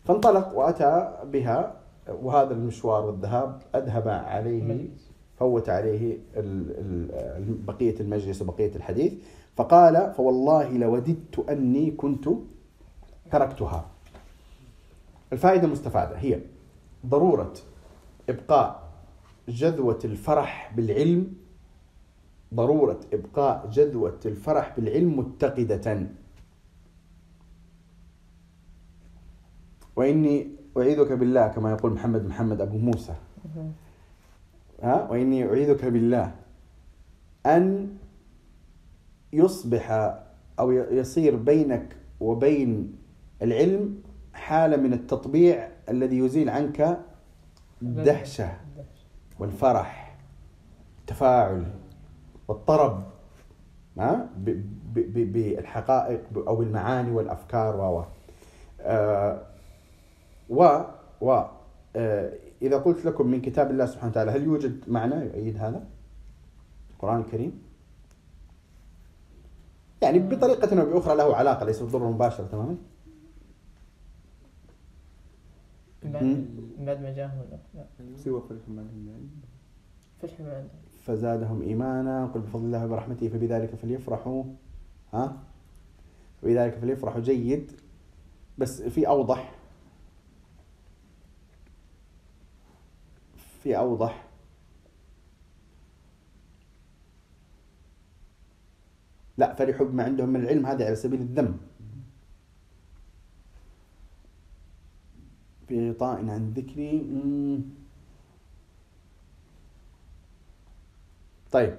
فانطلق وأتى بها وهذا المشوار والذهاب أذهب عليه فوت عليه بقية المجلس وبقية الحديث. فقال فوالله لوددت أني كنت تركتها. الفائدة المستفادة هي ضرورة إبقاء جذوة الفرح بالعلم. ضرورة إبقاء جذوة الفرح بالعلم متقدة. وإني أعيذك بالله كما يقول محمد محمد أبو موسى. ها؟ وإني أعيذك بالله أن يصبح أو يصير بينك وبين العلم حالة من التطبيع الذي يزيل عنك الدهشة والفرح التفاعل والطرب بالحقائق أو بالمعاني والأفكار و آه و و آه، إذا قلت لكم من كتاب الله سبحانه وتعالى هل يوجد معنى يؤيد هذا؟ القرآن الكريم؟ يعني بطريقة أو بأخرى له علاقة ليس بالضرورة مباشرة تماما؟ من بعد بعد ما جاهم ولا لا؟ سوى فرق ما لهم يعني فتح من عنده فزادهم إيمانا قل بفضل الله وبرحمته فبذلك فليفرحوا. ها؟ فبذلك فليفرحوا جيد. بس في أوضح. في أوضح. لا فرحوا بما عندهم من العلم هذا على سبيل الذم. في غطاء عن ذكري. طيب.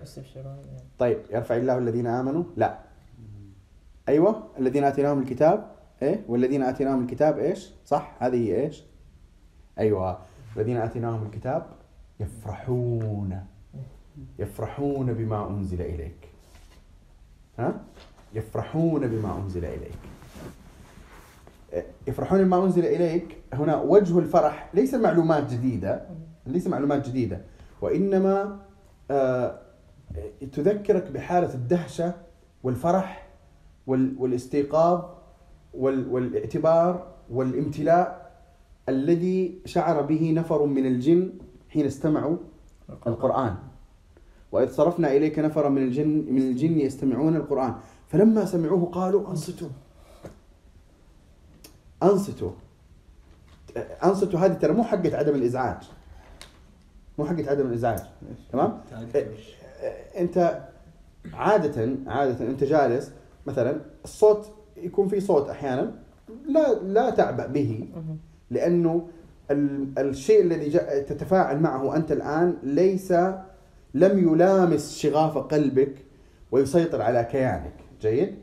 طيب يرفع الله الذين آمنوا؟ لا. أيوه الذين آتيناهم الكتاب إيه؟ والذين آتيناهم الكتاب إيش؟ صح هذه هي إيش؟ أيوه الذين آتيناهم الكتاب يفرحون يفرحون بما أنزل إليك. ها؟ يفرحون بما أنزل إليك. إيه، يفرحون بما أنزل إليك. هنا وجه الفرح ليس معلومات جديدة ليس معلومات جديدة. وإنما آه تذكرك بحالة الدهشة والفرح وال- والاستيقاظ وال- والاعتبار والامتلاء الذي شعر به نفر من الجن حين استمعوا القرآن. وإذ صرفنا إليك نفرا من الجن من الجن يستمعون القرآن. فلما سمعوه قالوا أنصتوا. أنصتوا. أنصتوا هذه ترى مو حقة عدم الإزعاج. مو حقة عدم الإزعاج. تمام؟ أنت عادة عادة أنت جالس مثلا الصوت يكون في صوت أحيانا لا لا تعبأ به ال- الشيء الذي تتفاعل معه أنت الآن ليس لم يلامس شغاف قلبك ويسيطر على كيانك. جيد؟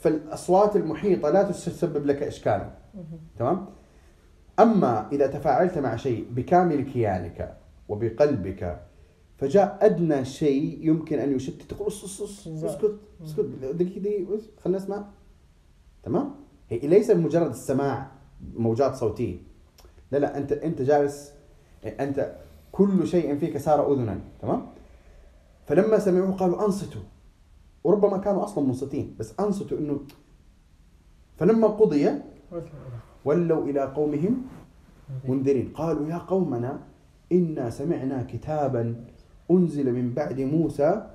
فالأصوات المحيطة لا تسبب لك اشكالا. تمام؟ أما إذا تفاعلت مع شيء بكامل كيانك وبقلبك فجاء أدنى شيء يمكن أن يشتت. تقول أس- أس- أس- انزعاج. أسكت أسكت. دقيقة دقيقة خلينا نسمع. تمام؟ هي ليس مجرد السماع موجات صوتية. لا لا أنت أنت جالس أنت كل شيء فيك صار أذنا. تمام؟ فلما سمعوه قالوا أنصتوا. وربما كانوا أصلا منصتين بس أنصتوا إنه فلما قضي ولوا إلى قومهم منذرين. قالوا يا قومنا إنا سمعنا كتابا أنزل من بعد موسى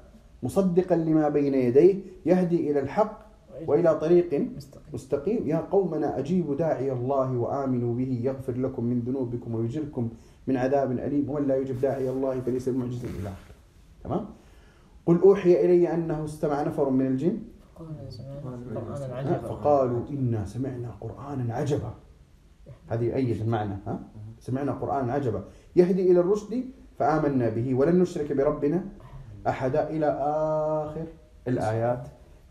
مصدقا لما بين يديه يهدي إلى الحق وإلى طريق مستقيم. يا قومنا أجيبوا داعي الله وآمنوا به يغفر لكم من ذنوبكم ويجركم من عذاب أليم ومن لا يجب داعي الله فليس بمعجز إلى آخره تمام؟ قل أوحي إلي أنه استمع نفر من الجن. فقالوا إنا سمعنا قرآنا عجبا. هذه يؤيد المعنى ها؟ سمعنا قرآنا عجبا. يهدي إلى الرشد فآمنا به. ولن نشرك بربنا أحدا. إلى آخر الآيات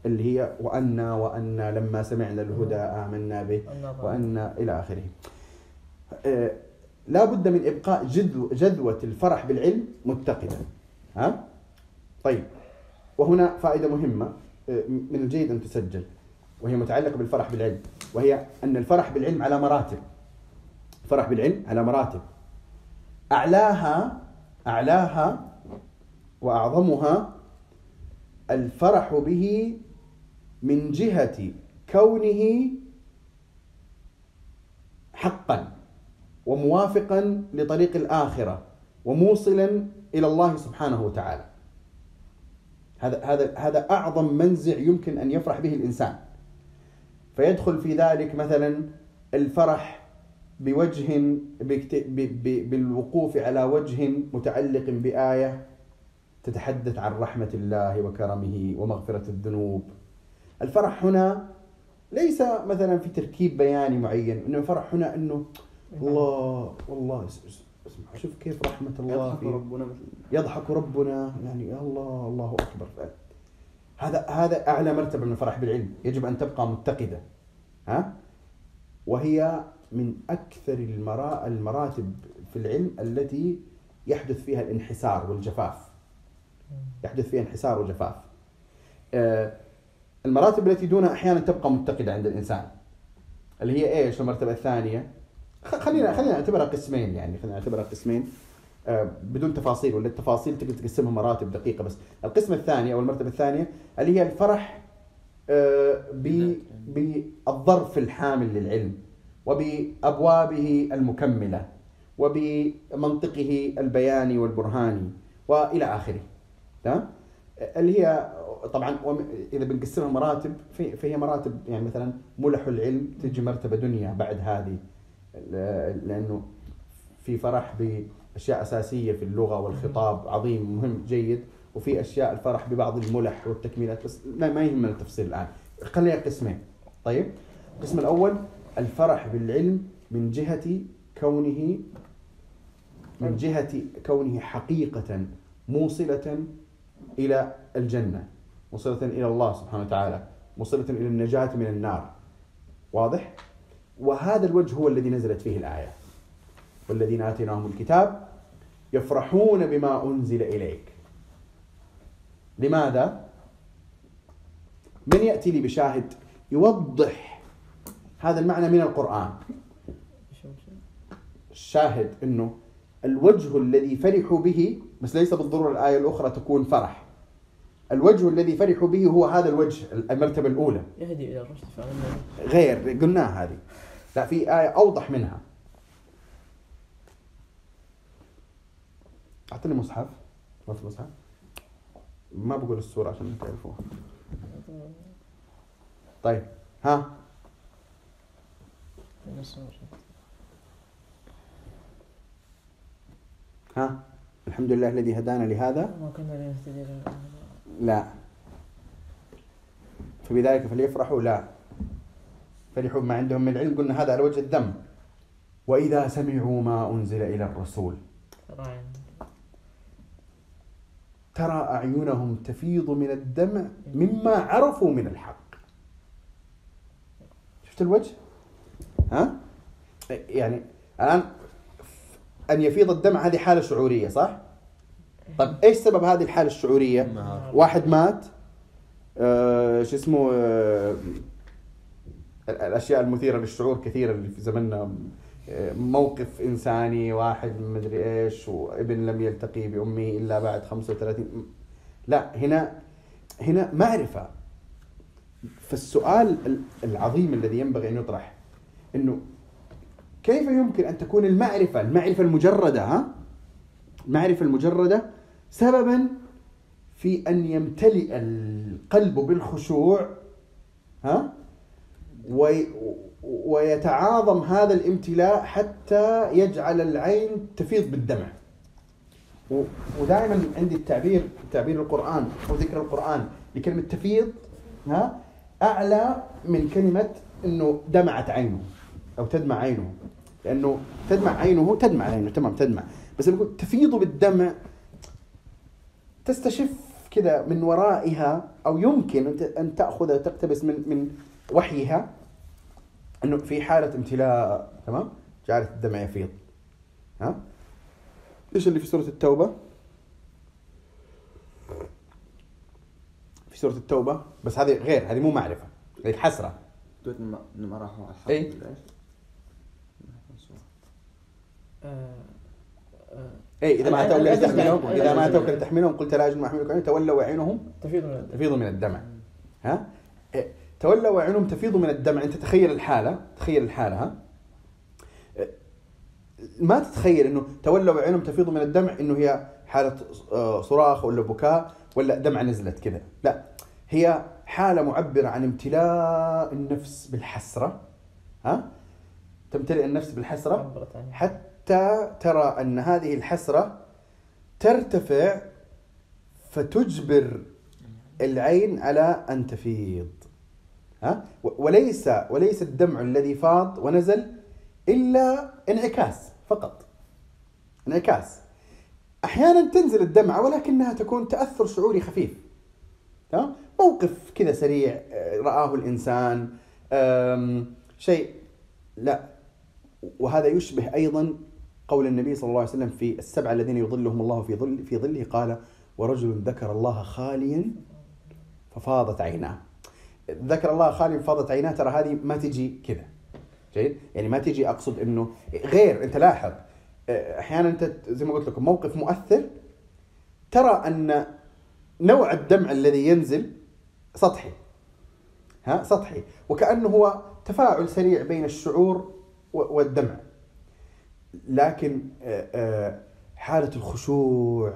اللي هي وأنا وأنا لما سمعنا الهدى آمنا به. النظر. وأن إلى آخره. آه، لا بد من إبقاء جذو جذوة الفرح بالعلم متقدا. ها؟ طيب. وهنا فائدة مهمة آه، من الجيد أن تسجل وهي متعلقة بالفرح بالعلم وهي أن الفرح بالعلم على مراتب. الفرح بالعلم على مراتب. أعلاها أعلاها وأعظمها الفرح به من جهة كونه حقا. وموافقا لطريق الآخرة وموصلا إلى الله سبحانه وتعالى. هذا هذا هذا أعظم منزع يمكن أن يفرح به الإنسان. فيدخل في ذلك مثلا الفرح بوجه بالوقوف على وجه متعلق بآية تتحدث عن رحمة الله وكرمه ومغفرة الذنوب. الفرح هنا ليس مثلا في تركيب بياني معين إنما الفرح هنا إنه الله والله اس- اسمع شوف كيف رحمة الله يضحك فيه ربنا مثل يضحك ربنا يعني يا الله الله أكبر. هذا هذا أعلى مرتبة من الفرح بالعلم يجب أن تبقى متقدة ها؟ وهي من أكثر المرا المراتب في العلم التي يحدث فيها الانحسار والجفاف. يحدث فيها انحسار وجفاف. آه، المراتب التي دونها أحيانا تبقى متقدة عند الإنسان اللي هي إيش؟ المرتبة الثانية خ- خلينا خلينا نعتبرها قسمين يعني خلينا نعتبرها قسمين. آه، بدون تفاصيل ولا التفاصيل تقدر تقسمها مراتب دقيقة بس. القسم الثاني أو المرتبة الثانية اللي هي الفرح آه، بالظرف الحامل للعلم وبأبوابه المكملة وبمنطقه البياني والبرهاني وإلى آخره. تمام؟ اللي هي طبعا إذا بنقسمها مراتب فهي مراتب يعني مثلا ملح العلم تجي مرتبة دنيا بعد هذه. لأنه في فرح بأشياء أساسية في اللغة والخطاب عظيم مهم جيد وفي أشياء الفرح ببعض الملح والتكميلات بس لا ما يهمنا التفصيل الآن. خلينا قسمين. طيب القسم الأول الفرح بالعلم من جهة كونه من جهة كونه حقيقة موصلة إلى الجنة موصلة إلى الله سبحانه وتعالى موصلة إلى النجاة من النار. واضح؟ وهذا الوجه هو الذي نزلت فيه الآية. والذين آتيناهم الكتاب يفرحون بما أنزل إليك. لماذا؟ من يأتي لي بشاهد يوضح هذا المعنى من شو الشاهد إنه الوجه الذي فرحوا به بس ليس بالضرورة الآية الأخرى تكون فرح. الوجه الذي فرحوا به هو هذا الوجه المرتبة الأولى. يهدي إلى الرشد فعلا. غير قلناها هذه. لا في آية أوضح منها. أعطني مصحف. ما في مصحف؟ ما بقول السورة عشان تعرفوها طيب ها؟ ها؟ الحمد لله الذي هدانا لهذا. ما كنا لنهتدي لا. فبذلك فليفرحوا. لا. فرحوا بما عندهم من العلم قلنا هذا على وجه الذم وإذا سمعوا ما أنزل إلى الرسول ترى أعينهم تفيض من الدمع مما عرفوا من الحق شفت الوجه؟ ها؟ يعني الآن أن يفيض الدمع هذه حالة شعورية صح؟ طيب إيش سبب هذه الحالة الشعورية؟ واحد مات آه شو اسمه آه الأشياء المثيرة للشعور كثيرة اللي في زمننا. آه، موقف إنساني واحد مدري إيش وابن لم يلتقي بأمه إلا بعد 35 لا هنا هنا معرفة. فالسؤال ال- العظيم الذي ينبغي أن يطرح إنه كيف يمكن أن تكون المعرفة المعرفة المجردة ها؟ المعرفة المجردة سببا في أن يمتلئ القلب بالخشوع ها؟ وي ويتعاظم هذا الامتلاء حتى يجعل العين تفيض بالدمع. ودائما عندي التعبير تعبير القرآن أو ذكر القرآن لكلمة تفيض ها أعلى من كلمة إنه دمعت عينه أو تدمع عينه. لأنه تدمع عينه تدمع عينه تمام تدمع. بس لما يقول تفيض بالدمع تستشف كذا من ورائها أو يمكن أن- أن تأخذ تقتبس من من وحيها. إنه في حالة امتلاء تمام؟ جعلت الدمع يفيض. ها؟ إيش اللي في سورة التوبة؟ في سورة التوبة؟ بس هذه غير هذه مو معرفة هذه حسرة. دوت ما ما راحوا على الحق. إيه. إيش؟ آه، آه، اي إذا ما اتوك لتحملهم إذا ما. اتوك لتحملهم قلت لا اجد ما احملكم عليه تولوا اعينهم تفيض من الدم تفيض من الدمع. ها؟ إيه، تولوا وعينهم تفيض من الدمع. انت تخيل الحالة تخيل الحالة ها؟ ما تتخيل إنه تولوا وعينهم تفيض من الدمع إنه هي حالة صراخ ولا بكاء ولا دمعه نزلت كذا. لا هي حالة معبرة عن امتلاء النفس بالحسرة ها؟ تمتلئ النفس بالحسرة؟ حتى ترى أن هذه الحسرة ترتفع فتجبر العين على أن تفيض. ها؟ وليس وليس الدمع الذي فاض ونزل إلا انعكاس فقط. انعكاس. أحيانا تنزل الدمعة ولكنها تكون تأثر شعوري خفيف. تمام؟ موقف كذا سريع آه، رآه الإنسان آم، شيء. لا. وهذا يشبه أيضا قول النبي صلى الله عليه وسلم في السبعه الذين يظلهم الله في ظل في ظله قال ورجل ذكر الله خاليا ففاضت عيناه. ذكر الله خاليا فاضت عيناه ترى هذه ما تجي كذا. جيد؟ يعني ما تجي أقصد إنه غير أنت لاحظ أحيانا أنت زي ما قلت لكم موقف مؤثر ترى أن نوع الدمع الذي ينزل سطحي. ها؟ سطحي. وكأنه هو تفاعل سريع بين الشعور والدمع. لكن حالة الخشوع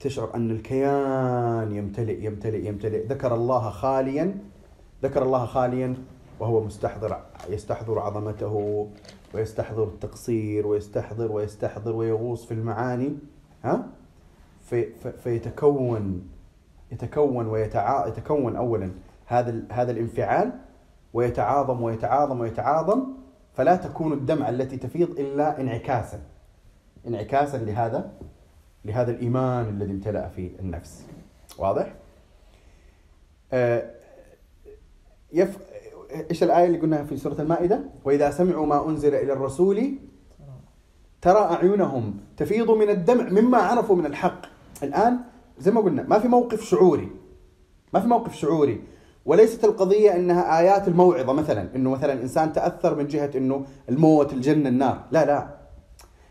تشعر أن الكيان يمتلئ يمتلئ يمتلئ. ذكر الله خاليا ذكر الله خاليا وهو مستحضر يستحضر عظمته ويستحضر التقصير ويستحضر ويستحضر ويغوص في المعاني ها؟ في في- فيتكون يتكون ويتعا يتكون اولا هذا هذا الانفعال ويتعاظم ويتعاظم ويتعاظم فلا تكون الدمعة التي تفيض إلا انعكاسا. انعكاسا لهذا لهذا الإيمان الذي امتلأ في النفس. واضح؟ آه، يف... إيش الآية اللي قلناها في سورة المائدة؟ وإذا سمعوا ما أنزل إلى الرسول ترى أعينهم تفيض من الدمع مما عرفوا من الحق. الآن زي ما قلنا ما في موقف شعوري. ما في موقف شعوري. وليست القضية إنها آيات الموعظة مثلا إنه مثلا إنسان تأثر من جهة إنه الموت الجنة النار. لا لا.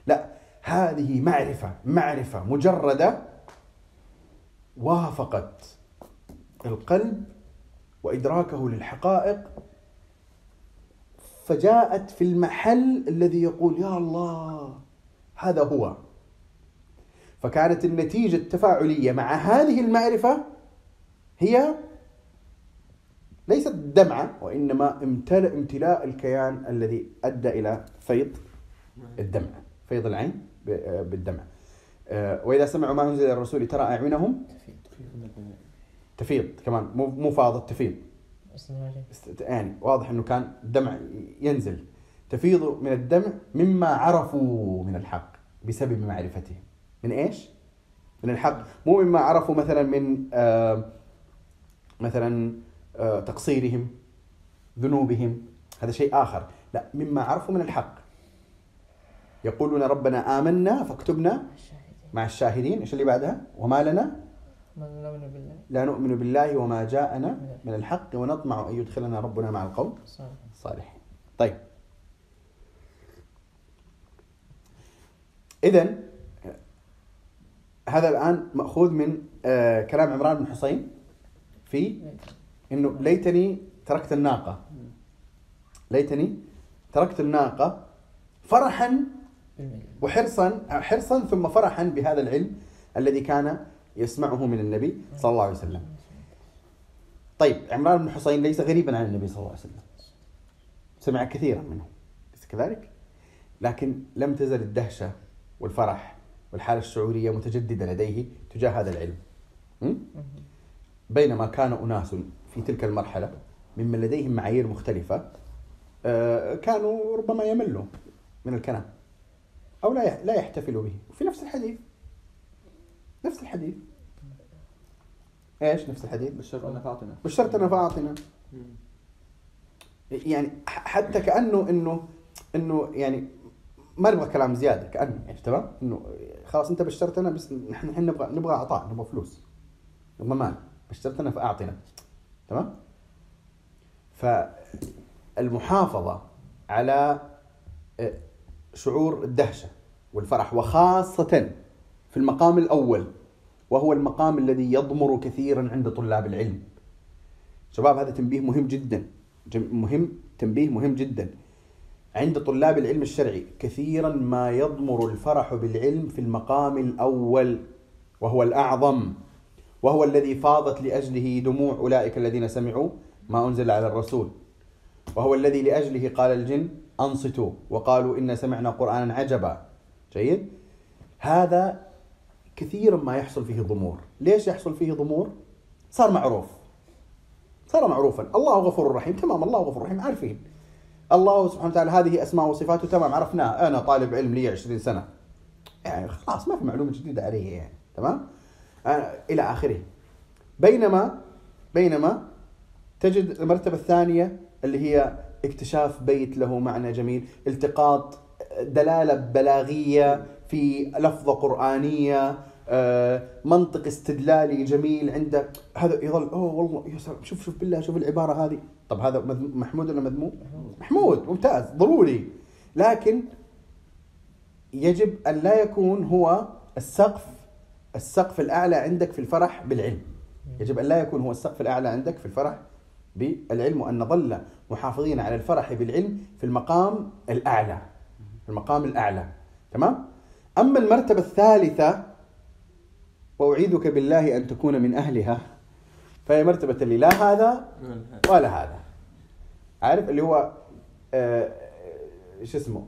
لا. هذه معرفة معرفة مجردة وافقت القلب وإدراكه للحقائق فجاءت في المحل الذي يقول يا الله هذا هو. فكانت النتيجة التفاعلية مع هذه المعرفة هي ليست دمعة وإنما امتلأ امتلاء الكيان الذي أدى إلى فيض الدمع فيض العين بالدمع. آه، وإذا سمعوا ما أنزل الرسول ترى أعينهم؟ تفيض كمان مو مو فاضت تفيض. است- يعني واضح إنه كان الدمع ينزل. تفيض من الدمع مما عرفوا من الحق بسبب معرفتهم. من إيش؟ من الحق. مو مما عرفوا مثلا من آه مثلا آه تقصيرهم ذنوبهم. هذا شيء آخر. لا مما عرفوا من الحق. يقولون ربنا آمنا فاكتبنا مع الشاهدين. إيش اللي بعدها؟ وما لنا نؤمن بالله. لا نؤمن بالله وما جاءنا من الحق ونطمع أن يدخلنا ربنا مع القوم صالح صالح طيب. إذا هذا الآن مأخوذ من آه كلام عمران بن حسين في إنه ليتني تركت الناقة. ليتني تركت الناقة فرحا وحرصا حرصا ثم فرحا بهذا العلم الذي كان يسمعه من النبي صلى الله عليه وسلم. طيب عمران بن حسين ليس غريبا عن النبي صلى الله عليه وسلم. سمع كثيرا منه ليس كذلك؟ لكن لم تزل الدهشة والفرح والحالة الشعورية متجددة لديه تجاه هذا العلم. بينما كان أناس في تلك المرحلة ممن لديهم معايير مختلفة آه، كانوا ربما يملوا من الكلام أو لا لا يحتفلوا به وفي نفس الحديث نفس الحديث إيش نفس الحديث؟ بشرنا فاطمة. بشرتنا فاعطنا يعني ح- حتى كأنه انه إنه يعني ما نبغى كلام زيادة كأنه يعني تمام؟ إنه خلاص أنت بشرتنا بس نحن نحن نبغى نبغى عطاء نبغى فلوس. نبغى مال. بشرتنا فاعطنا تمام؟ فالمحافظة على آه، شعور الدهشة والفرح وخاصة في المقام الأول. وهو المقام الذي يضمر كثيرا عند طلاب العلم. شباب هذا تنبيه مهم جدا. مهم تنبيه مهم جدا. عند طلاب العلم الشرعي كثيرا ما يضمر الفرح بالعلم في المقام الأول وهو الأعظم وهو الذي فاضت لأجله دموع أولئك الذين سمعوا ما أنزل على الرسول وهو الذي لأجله قال الجن أنصتوا وقالوا إن سمعنا قرانا عجبا. جيد؟ هذا كثيرا ما يحصل فيه ضمور. ليش يحصل فيه ضمور؟ صار معروف. صار معروفا. الله غفور رحيم. تمام الله غفور رحيم. عارفين. الله سبحانه وتعالى هذه أسماء وصفاته. تمام عرفناه. أنا طالب علم لي 20 سنة. يعني خلاص ما في معلومة جديدة عليه يعني. تمام؟ إلى آخره. بينما بينما تجد المرتبة الثانية اللي هي اكتشاف بيت له معنى جميل التقاط دلالة بلاغية في لفظة قرآنية منطق استدلالي جميل عندك هذا يظل أوه والله يا سلام شوف شوف بالله شوف العبارة هذه. طب هذا محمود ولا مذموم؟ محمود. ممتاز ضروري. لكن يجب أن لا يكون هو السقف السقف الأعلى عندك في الفرح بالعلم. يجب أن لا يكون هو السقف الأعلى عندك في الفرح بالعلم وأن نظل محافظين على الفرح بالعلم في المقام الأعلى. في المقام الأعلى. تمام؟ أما المرتبة الثالثة وأعيذك بالله أن تكون من أهلها. فهي مرتبة اللي لا هذا ولا هذا. عارف اللي هو آه شو اسمه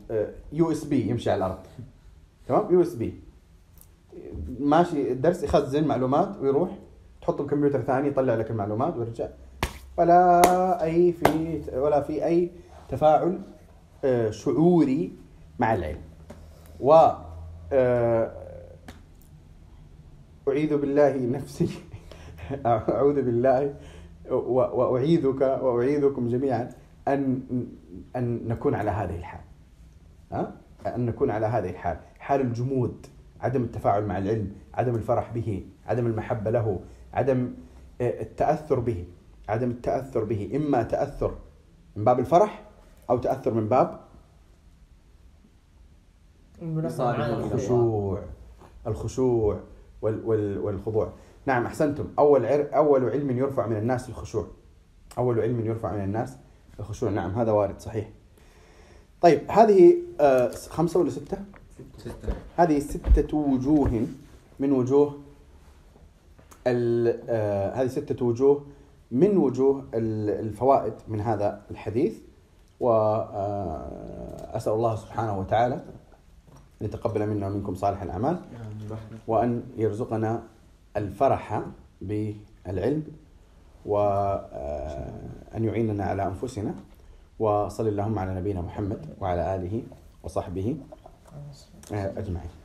USB يمشي على الأرض. تمام؟ USB ماشي الدرس يخزن معلومات ويروح تحط بكمبيوتر ثاني يطلع لك المعلومات ويرجع. ولا أي في ولا في أي تفاعل آه، شعوري مع العلم. و آه، أعيذ بالله نفسي. أعوذ بالله. و- وأعيذك وأعيذكم جميعا أن أن نكون على هذه الحال. ها؟ أن نكون على هذه الحال. حال الجمود عدم التفاعل مع العلم عدم الفرح به عدم المحبة له عدم آه، التأثر به عدم التأثر به. إما تأثر من باب الفرح أو تأثر من باب. الخشوع. الخشوع. والخضوع. نعم أحسنتم. أول عر أول علم يرفع من الناس الخشوع. أول علم يرفع من الناس الخشوع. نعم هذا وارد صحيح. طيب هذه آه خمسة ولا ستة؟ ستة. هذه ستة وجوه من وجوه ال- آه، هذه ستة وجوه من وجوه ال- الفوائد من هذا الحديث. وأسأل الله سبحانه وتعالى أن يتقبل منا ومنكم صالح الأعمال. وأن يرزقنا الفرح بالعلم وأن يعيننا على أنفسنا. وصل اللهم على نبينا محمد وعلى آله وصحبه آه، أجمعين.